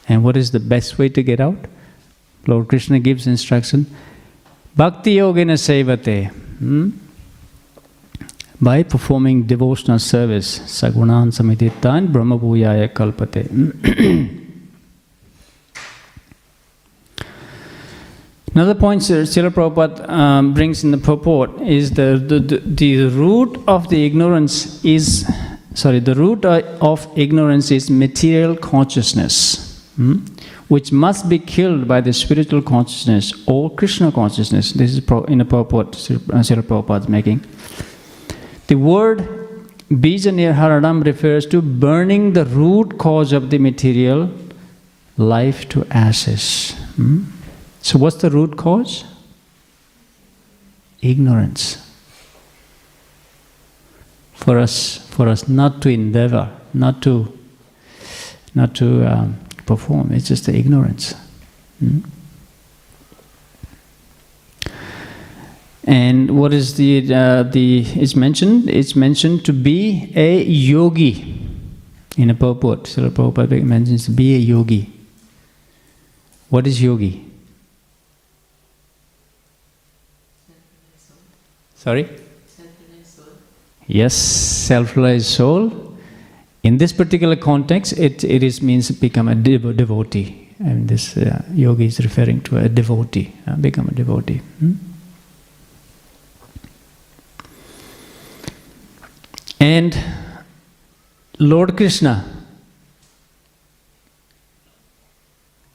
And what is the best way to get out? Lord Krishna gives instruction. Bhakti yogina sevate. Hmm? by performing devotional service, sagunan samititan brahma bhuyaya kalpate. Another point Sri Srila Prabhupada um, brings in the purport is the, the, the, the root of the ignorance is, sorry, the root of ignorance is material consciousness, hmm, which must be killed by the spiritual consciousness or Krishna consciousness. This is in the purport Sri Srila Prabhupada is making. The word Bijanir Haranam refers to burning the root cause of the material life to ashes. Hmm? So, what's the root cause? Ignorance. For us, for us not to endeavor, not to, not to um, perform, it's just the ignorance. Hmm? And what is the uh, the is mentioned? It's mentioned to be a yogi in a purport. Srila Prabhupada mentions to be a yogi. What is yogi? Sorry? Yes, self-realized soul. In this particular context, it, it is means become a dev- devotee. And this uh, yogi is referring to a devotee, uh, become a devotee. Hmm? And Lord Krishna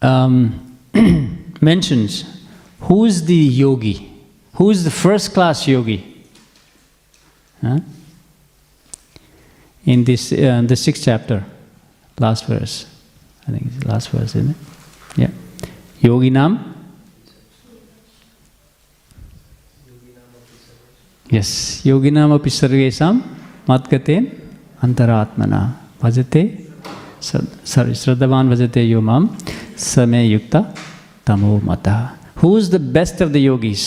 um, mentions who is the yogi, who is the first class yogi. Huh? In this, uh, the sixth chapter, last verse. I think it's the last verse, isn't it? Yeah. Yogi Nam. Yes. Yogi Nam api sarvesam matgaten antaratmana bhajate Sar- sorry shraddhavan bhajate yo mam same yukta tamo mata who is the best of the yogis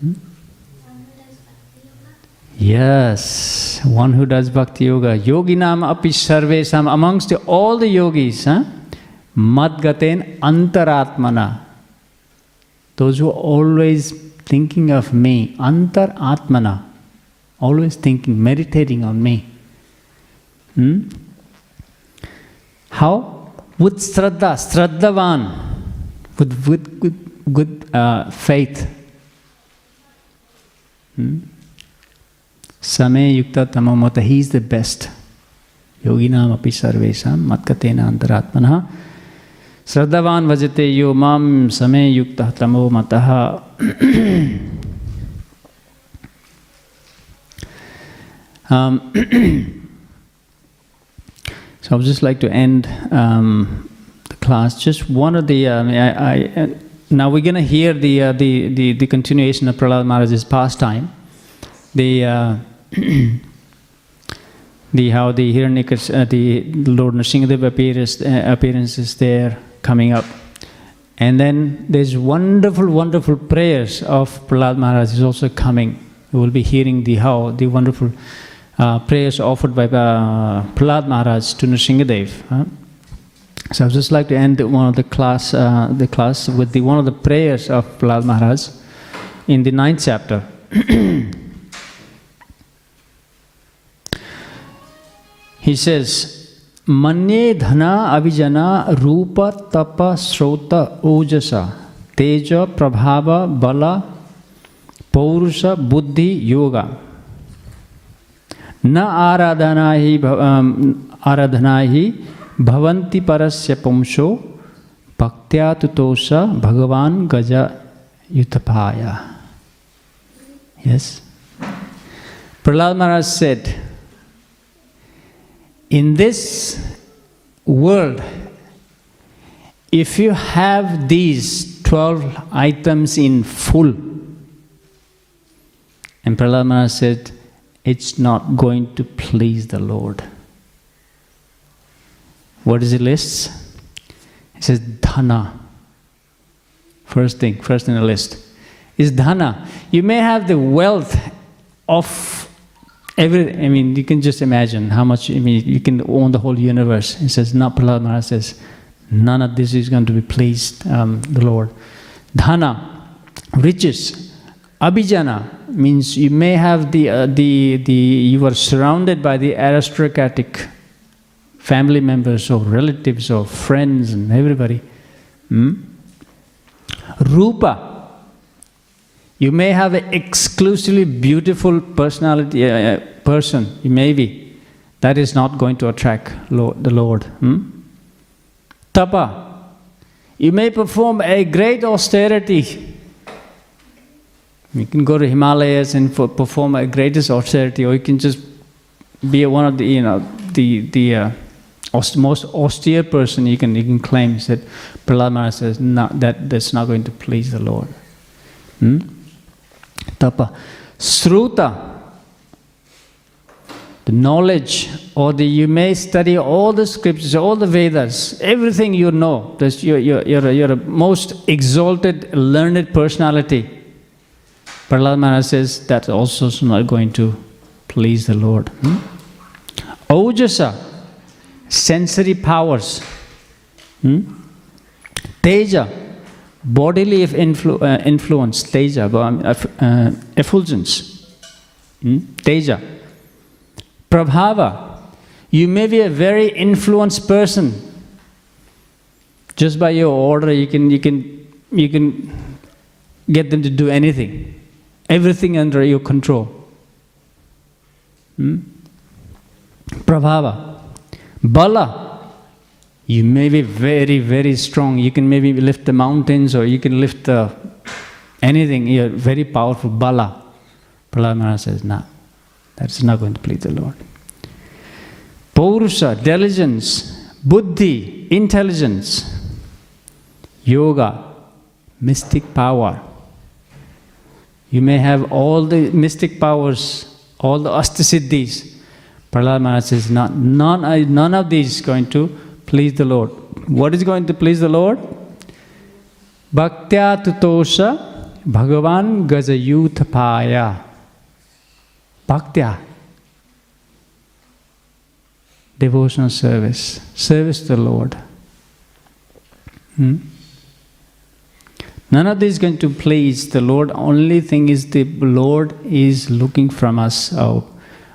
Hmm? Yes one who does bhakti yoga yoginam api sarvesam amongst all the yogis huh? madgaten antaratmana those who are always thinking of me, antar atmana, always thinking, meditating on me. Hmm? How? With Shraddha, Shraddhavan, with, with good, good uh, faith. Hmm? Same yukta tamamata, he is the best. Yoginam api sarvesam matkatena antaratmanaha. Sraddhavan vajate yo mam same yukta tamo mataha. Um, so I would just like to end um, the class. Just one of the uh, I, uh, now we're going to hear uh, the, the, the continuation of Prahlad Maharaj's pastime. The the how the Hiranyakas, uh, the Lord Nrsingadev appearance, uh, appearance is there coming up. And then there's wonderful, wonderful prayers of Prahlad Maharaj is also coming. We will be hearing the how the wonderful uh, prayers offered by uh, Prahlad Maharaj to Nrsingadev. huh? So I would just like to end one of the class, uh, the class with the one of the prayers of Prahlad Maharaj in the ninth chapter. He says, Manye dhana avijana rupa tapa srota ojasa Teja, Prabhava, Bala, Paurusha, Buddhi, Yoga. न आराधना ही आराधना ही भवन्ति परस्य पुंसो भक्त्या तुतोष भगवान गज युतपाया yes prahlad maharaj said in this world if you have these 12 items in full and prahlad said it's not going to please the Lord. What is the list? It says dhana. First thing, first in the list is dhana. You may have the wealth of every. I mean, you can just imagine how much. I mean, you can own the whole universe. It says, not Prahlad Maharaj says, none of this is going to be pleased um, the Lord. Dhana, riches, abhijana means you may have the uh, the the you are surrounded by the aristocratic family members or relatives or friends and everybody. Hmm? Rupa, you may have an exclusively beautiful personality uh, uh, person. You may be. That is not going to attract Lord, the Lord. Hmm? Tapa, you may perform a great austerity. You can go to Himalayas and for, perform a greatest austerity, or you can just be one of the you know the the uh, most austere person you can you can claim. Said, Prahlad Maharaj says, no, that that's not going to please the Lord. Hmm? Tapa, Sruta, the knowledge, or the you may study all the scriptures, all the Vedas, everything you know. That's you're, you're, you're, a, you're a most exalted, learned personality. Prahlad Maharaj says that also is not going to please the Lord. Hmm? Ojasa, sensory powers. Hmm? Teja, bodily influ- uh, influence. Teja, um, eff- uh, effulgence. Hmm? Teja. Prabhava, you may be a very influenced person. Just by your order, you can, you can, you can get them to do anything. Everything under your control. Hmm? Prabhava. Bala. You may be very, very strong. You can maybe lift the mountains or you can lift the anything. You're very powerful. Bala. Prahlad Maharaj says, nah, that's not going to please the Lord. Paurusha, diligence, buddhi, intelligence, yoga, mystic power. You may have all the mystic powers, all the astasiddhis. Prahlad Maharaj says, none, uh, none of these is going to please the Lord. What is going to please the Lord? Bhaktya tutosha bhagavan gajayuthapaya. Bhaktya. Devotional service. Service to the Lord. Hmm? None of this is going to please the Lord. Only thing is the Lord is looking from us, or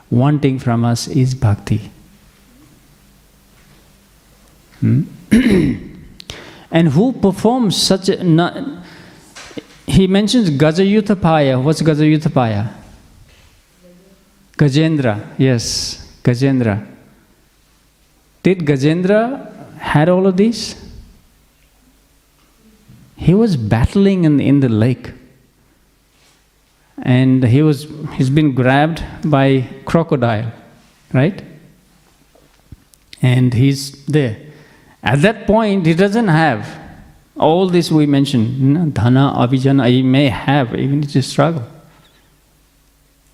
wanting from us is bhakti. Hmm? and who performs such a. he mentions Gajayuthapaya. What's Gajayuthapaya? Gajendra, yes, Gajendra. Did Gajendra had all of these? He was battling in, in the lake. And he was he's been grabbed by crocodile, right? And he's there. At that point, he doesn't have all this we mentioned. you know, Dhana, avijana, he may have, even it's a struggle.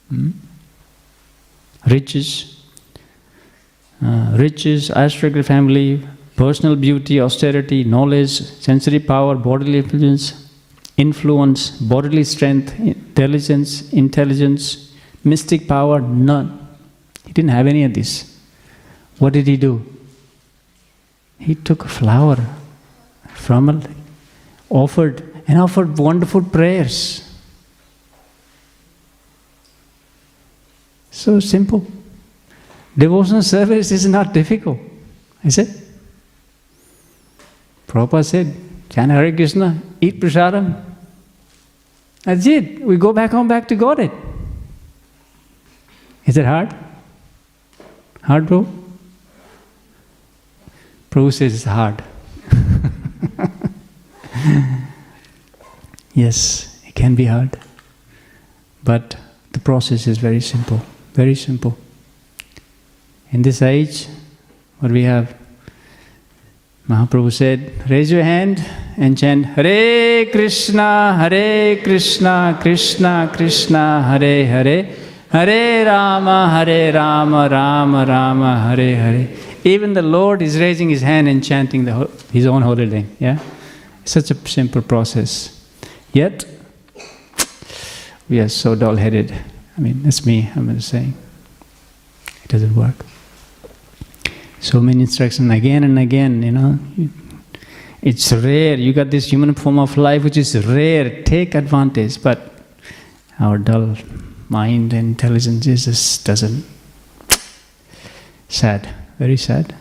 Hmm? Riches, uh, riches, aristocratic family, personal beauty, austerity, knowledge, sensory power, bodily influence, influence, bodily strength, intelligence, intelligence, mystic power, none. He didn't have any of this. What did he do? He took a flower from a offered and offered wonderful prayers. So simple. Devotional service is not difficult, is it? Prabhupada said, chant Hare Krishna, eat prasadam. That's it. We go back home, back to Godhead. Is it hard? Hard, bro? Says it's hard. yes, it can be hard. But the process is very simple. Very simple. In this age, what we have, Mahaprabhu said, raise your hand and chant Hare Krishna, Hare Krishna, Krishna Krishna, Hare Hare, Hare Rama, Hare Rama, Rama Rama, Hare Hare. Even the Lord is raising his hand and chanting the, his own holy name. Yeah? Such a simple process. Yet, we are so dull headed. I mean, that's me, I'm just saying. It doesn't work. So many instructions again and again, you know. It's rare. You got this human form of life which is rare. Take advantage. But our dull mind and intelligence just doesn't. Sad. Very sad.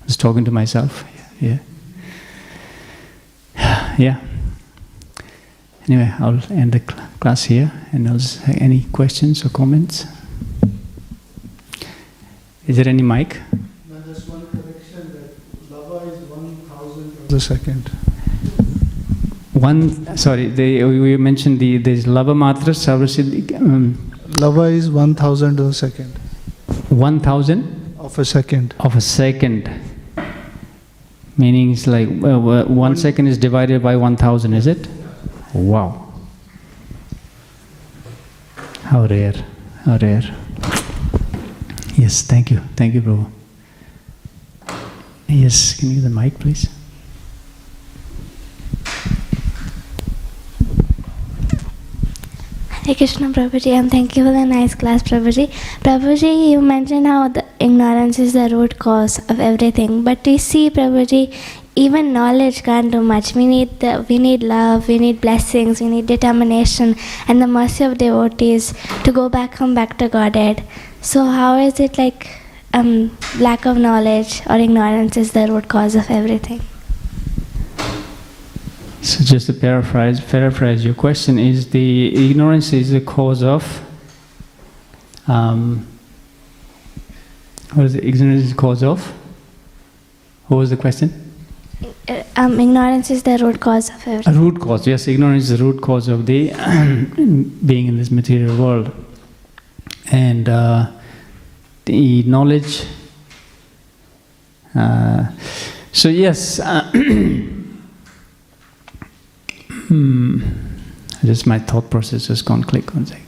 I was talking to myself. Yeah. Yeah. Anyway, I'll end the cl- class here. And else, any questions or comments? Is there any mic? Now, just one correction that lava is one thousandth of the second. One, sorry, they, we mentioned the there's lava matra sarvasiddhi, um, Lava is one thousand of a second. one thousand Of a second. of a second. Meaning it's like uh, uh, one second is divided by one thousand, is it? Wow. How rare, how rare. Yes, thank you, thank you, Prabhu. Yes, can you give the mic, please? Hare Krishna Prabhuji and thank you for the nice class Prabhuji. Prabhuji, you mentioned how the ignorance is the root cause of everything. But we see Prabhuji, even knowledge can't do much. We need the, we need love, we need blessings, we need determination and the mercy of devotees to go back home back to Godhead. So how is it like um, lack of knowledge or ignorance is the root cause of everything? So just to paraphrase, paraphrase your question is the ignorance is the cause of um, what is it? Ignorance is the cause of? What was the question? Uh, Um, ignorance is the root cause of A root cause. Yes, ignorance is the root cause of the being in this material world, and uh, the knowledge. Uh, so yes. Uh, Hmm. Just my thought process has gone click one second.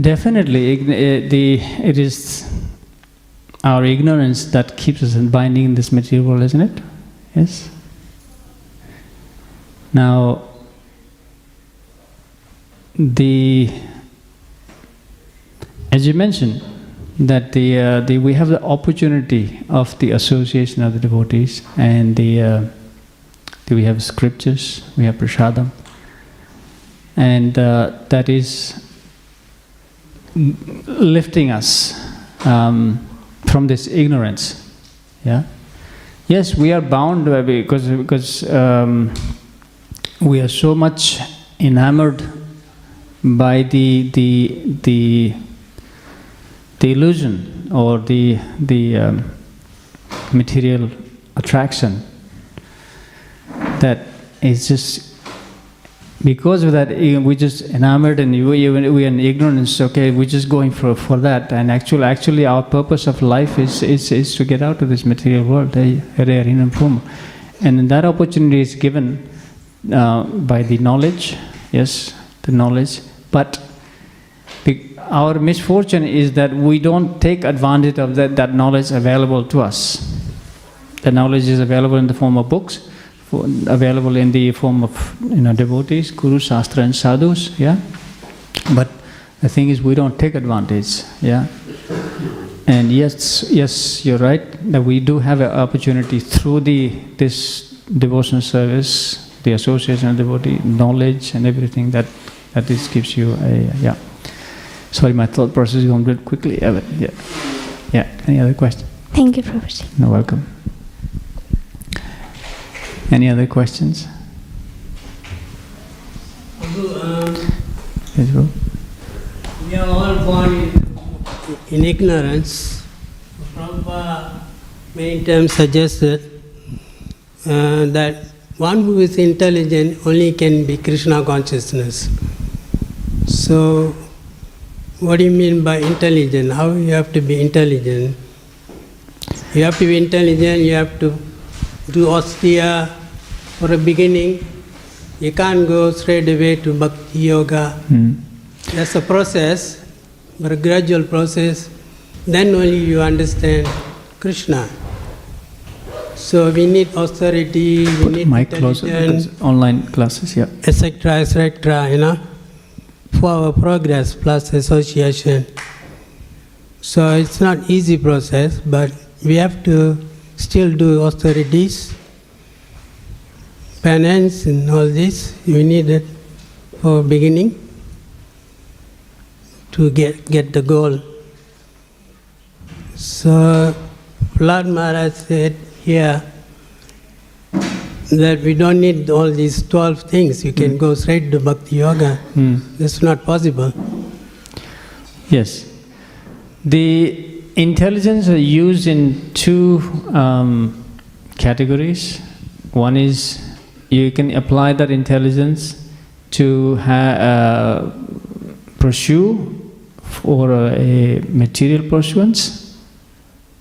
Definitely, ign- eh, the it is our ignorance that keeps us in binding in this material isn't it? Yes. Now, the as you mentioned, that the, uh, the we have the opportunity of the association of the devotees and the, uh, the we have scriptures, we have prasadam, and uh, that is lifting us um, from this ignorance. Yeah. Yes, we are bound because because um, we are so much enamored by the the the the illusion or the the um, material attraction that is just because of that eh, we just enamored and we, we are in ignorance okay we're just going for for that. And actually actually our purpose of life is is, is to get out of this material world eh, and that opportunity is given uh, by the knowledge yes the knowledge but our misfortune is that we don't take advantage of that, that knowledge available to us. The knowledge is available in the form of books, for, available in the form of you know devotees, gurus, shastra, and sadhus. Yeah, but the thing is we don't take advantage. Yeah, and yes, yes, you're right that we do have an opportunity through the this devotional service, the association of devotee, knowledge, and everything that that this gives you a yeah. Sorry, my thought process is going a bit quickly. Yeah, but yeah. Yeah. Any other question? Thank you, Prabhuji. You're welcome. Any other questions? Prabhu, um, Yes, bro. we are all born in, in ignorance. Prabhupada many times suggested uh, that one who is intelligent only can be Krishna consciousness. So, what do you mean by intelligent? How you have to be intelligent? You have to be intelligent, you have to do austere for a beginning. You can't go straight away to bhakti yoga. Hmm. That's a process, but a gradual process. Then only you understand Krishna. So we need austerity, we need mic closer. Online classes, yeah. etc., etc., you know, for our progress plus association. So it's not easy process, but we have to still do austerities, penance and all this. We need it for beginning to get, get the goal. So Prahlad Maharaj said here that we don't need all these 12 things. You can go straight to Bhakti Yoga. Hmm. It's not possible. Yes. The intelligence are used in two um, categories. One is you can apply that intelligence to ha- uh, pursue for a material pursuance,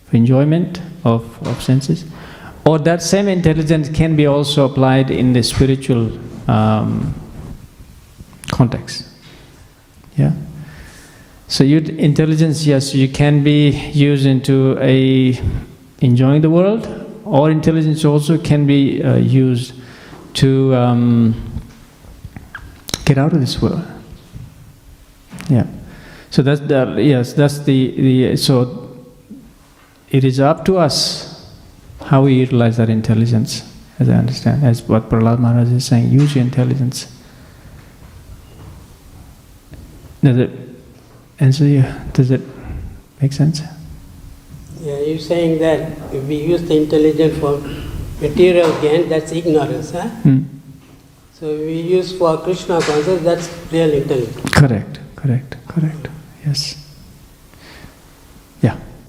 for enjoyment of, of senses, or that same intelligence can be also applied in the spiritual um, context. Yeah. So you intelligence, yes, you can be used into a enjoying the world, or intelligence also can be uh, used to um, get out of this world. Yeah. So that's the yes, that's the the so it is up to us how we utilize that intelligence, as I understand, as what Prahlad Maharaj is saying. Use your intelligence. Does it answer you? Does it make sense? Yeah, you're saying that if we use the intelligence for material gain, that's ignorance, huh? Hmm. So if we use for Krishna consciousness, that's real intelligence. Correct, correct, correct. Yes.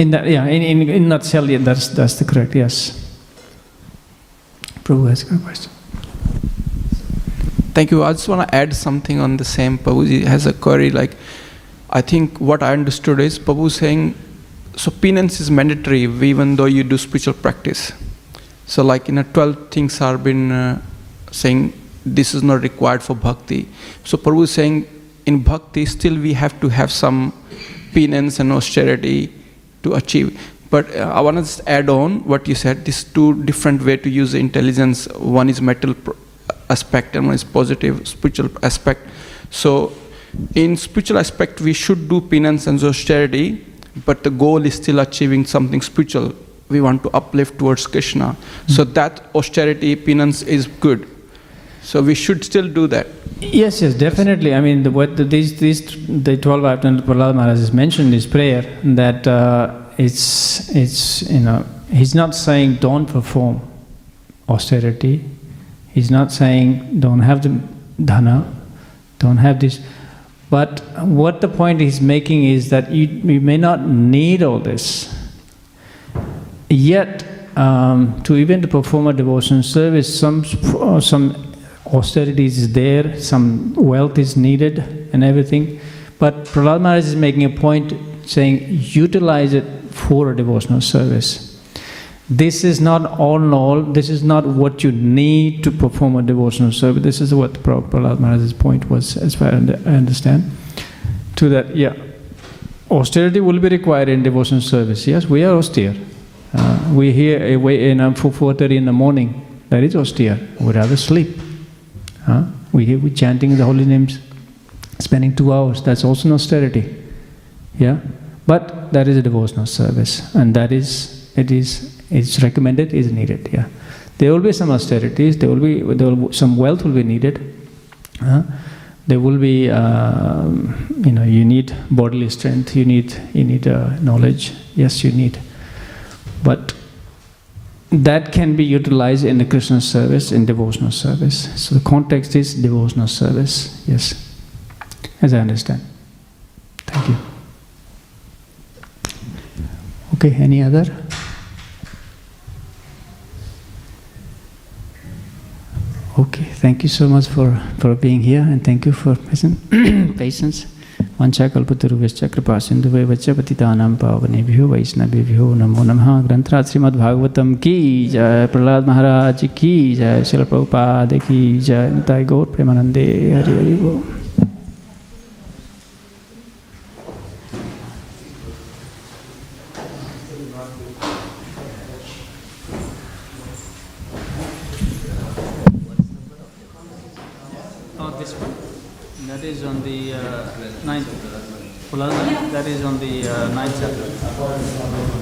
In that, yeah. In in in nutshell, yeah, that's that's the correct. Yes. Prabhu has a question. Thank you. I just want to add something on the same. Prabhuji has a query. Like, I think what I understood is Prabhu saying, so penance is mandatory even though you do spiritual practice. So, like in a 12 things are been uh, saying this is not required for bhakti. So, Prabhu is saying in bhakti still we have to have some penance and austerity to achieve. But uh, I want to just add on what you said. These two different way to use intelligence. One is mental aspect and one is positive spiritual aspect. So, in spiritual aspect, we should do penance and austerity, but the goal is still achieving something spiritual. We want to uplift towards Krishna. So that austerity, penance is good. So we should still do that. Yes, yes, definitely. I mean, the, what the, these these the twelve items Prahlad Maharaj has mentioned his prayer that uh, it's it's you know he's not saying don't perform austerity. He's not saying don't have the dhana, don't have this. But what the point he's making is that you, you may not need all this. Yet, um, to even to perform a devotion service, some some austerity is there, some wealth is needed, and everything. But Prahlad Maharaj is making a point saying utilize it for a devotional service. This is not all in all, this is not what you need to perform a devotional service. This is what Pra- Prahlad Maharaj's point was, as far as I understand. To that, yeah, austerity will be required in devotional service. Yes, we are austere. Uh, we hear away in um, 4.30 in the morning, that is austere. We'd rather sleep. Huh? We hear we chanting the holy names, spending two hours, that's also an austerity. Yeah? But that is a devotional service, and that is, it is, it's recommended, is needed, yeah. There will be some austerities, there will be, there will, some wealth will be needed. Huh? There will be, um, you know, you need bodily strength, you need, you need uh, knowledge, yes, you need. But that can be utilized in the Krishna service, in devotional service. So the context is devotional service, yes, as I understand. Thank you. Okay, any other? Okay, thank you so much for, for being here and thank you for patience. वंशाकल्पतरुभ्यश्च कृपा पतिता पतितानां पावनेभ्यो वैष्णवेभ्यो नमो नम। ग्रंथराज श्रीमद्भागवत। की जय प्रहलाद महाराज की जय शिल प्रभुपाद की जय गौर प्रेमानंदे हरि हरि बोल that is on the uh, ninth chapter.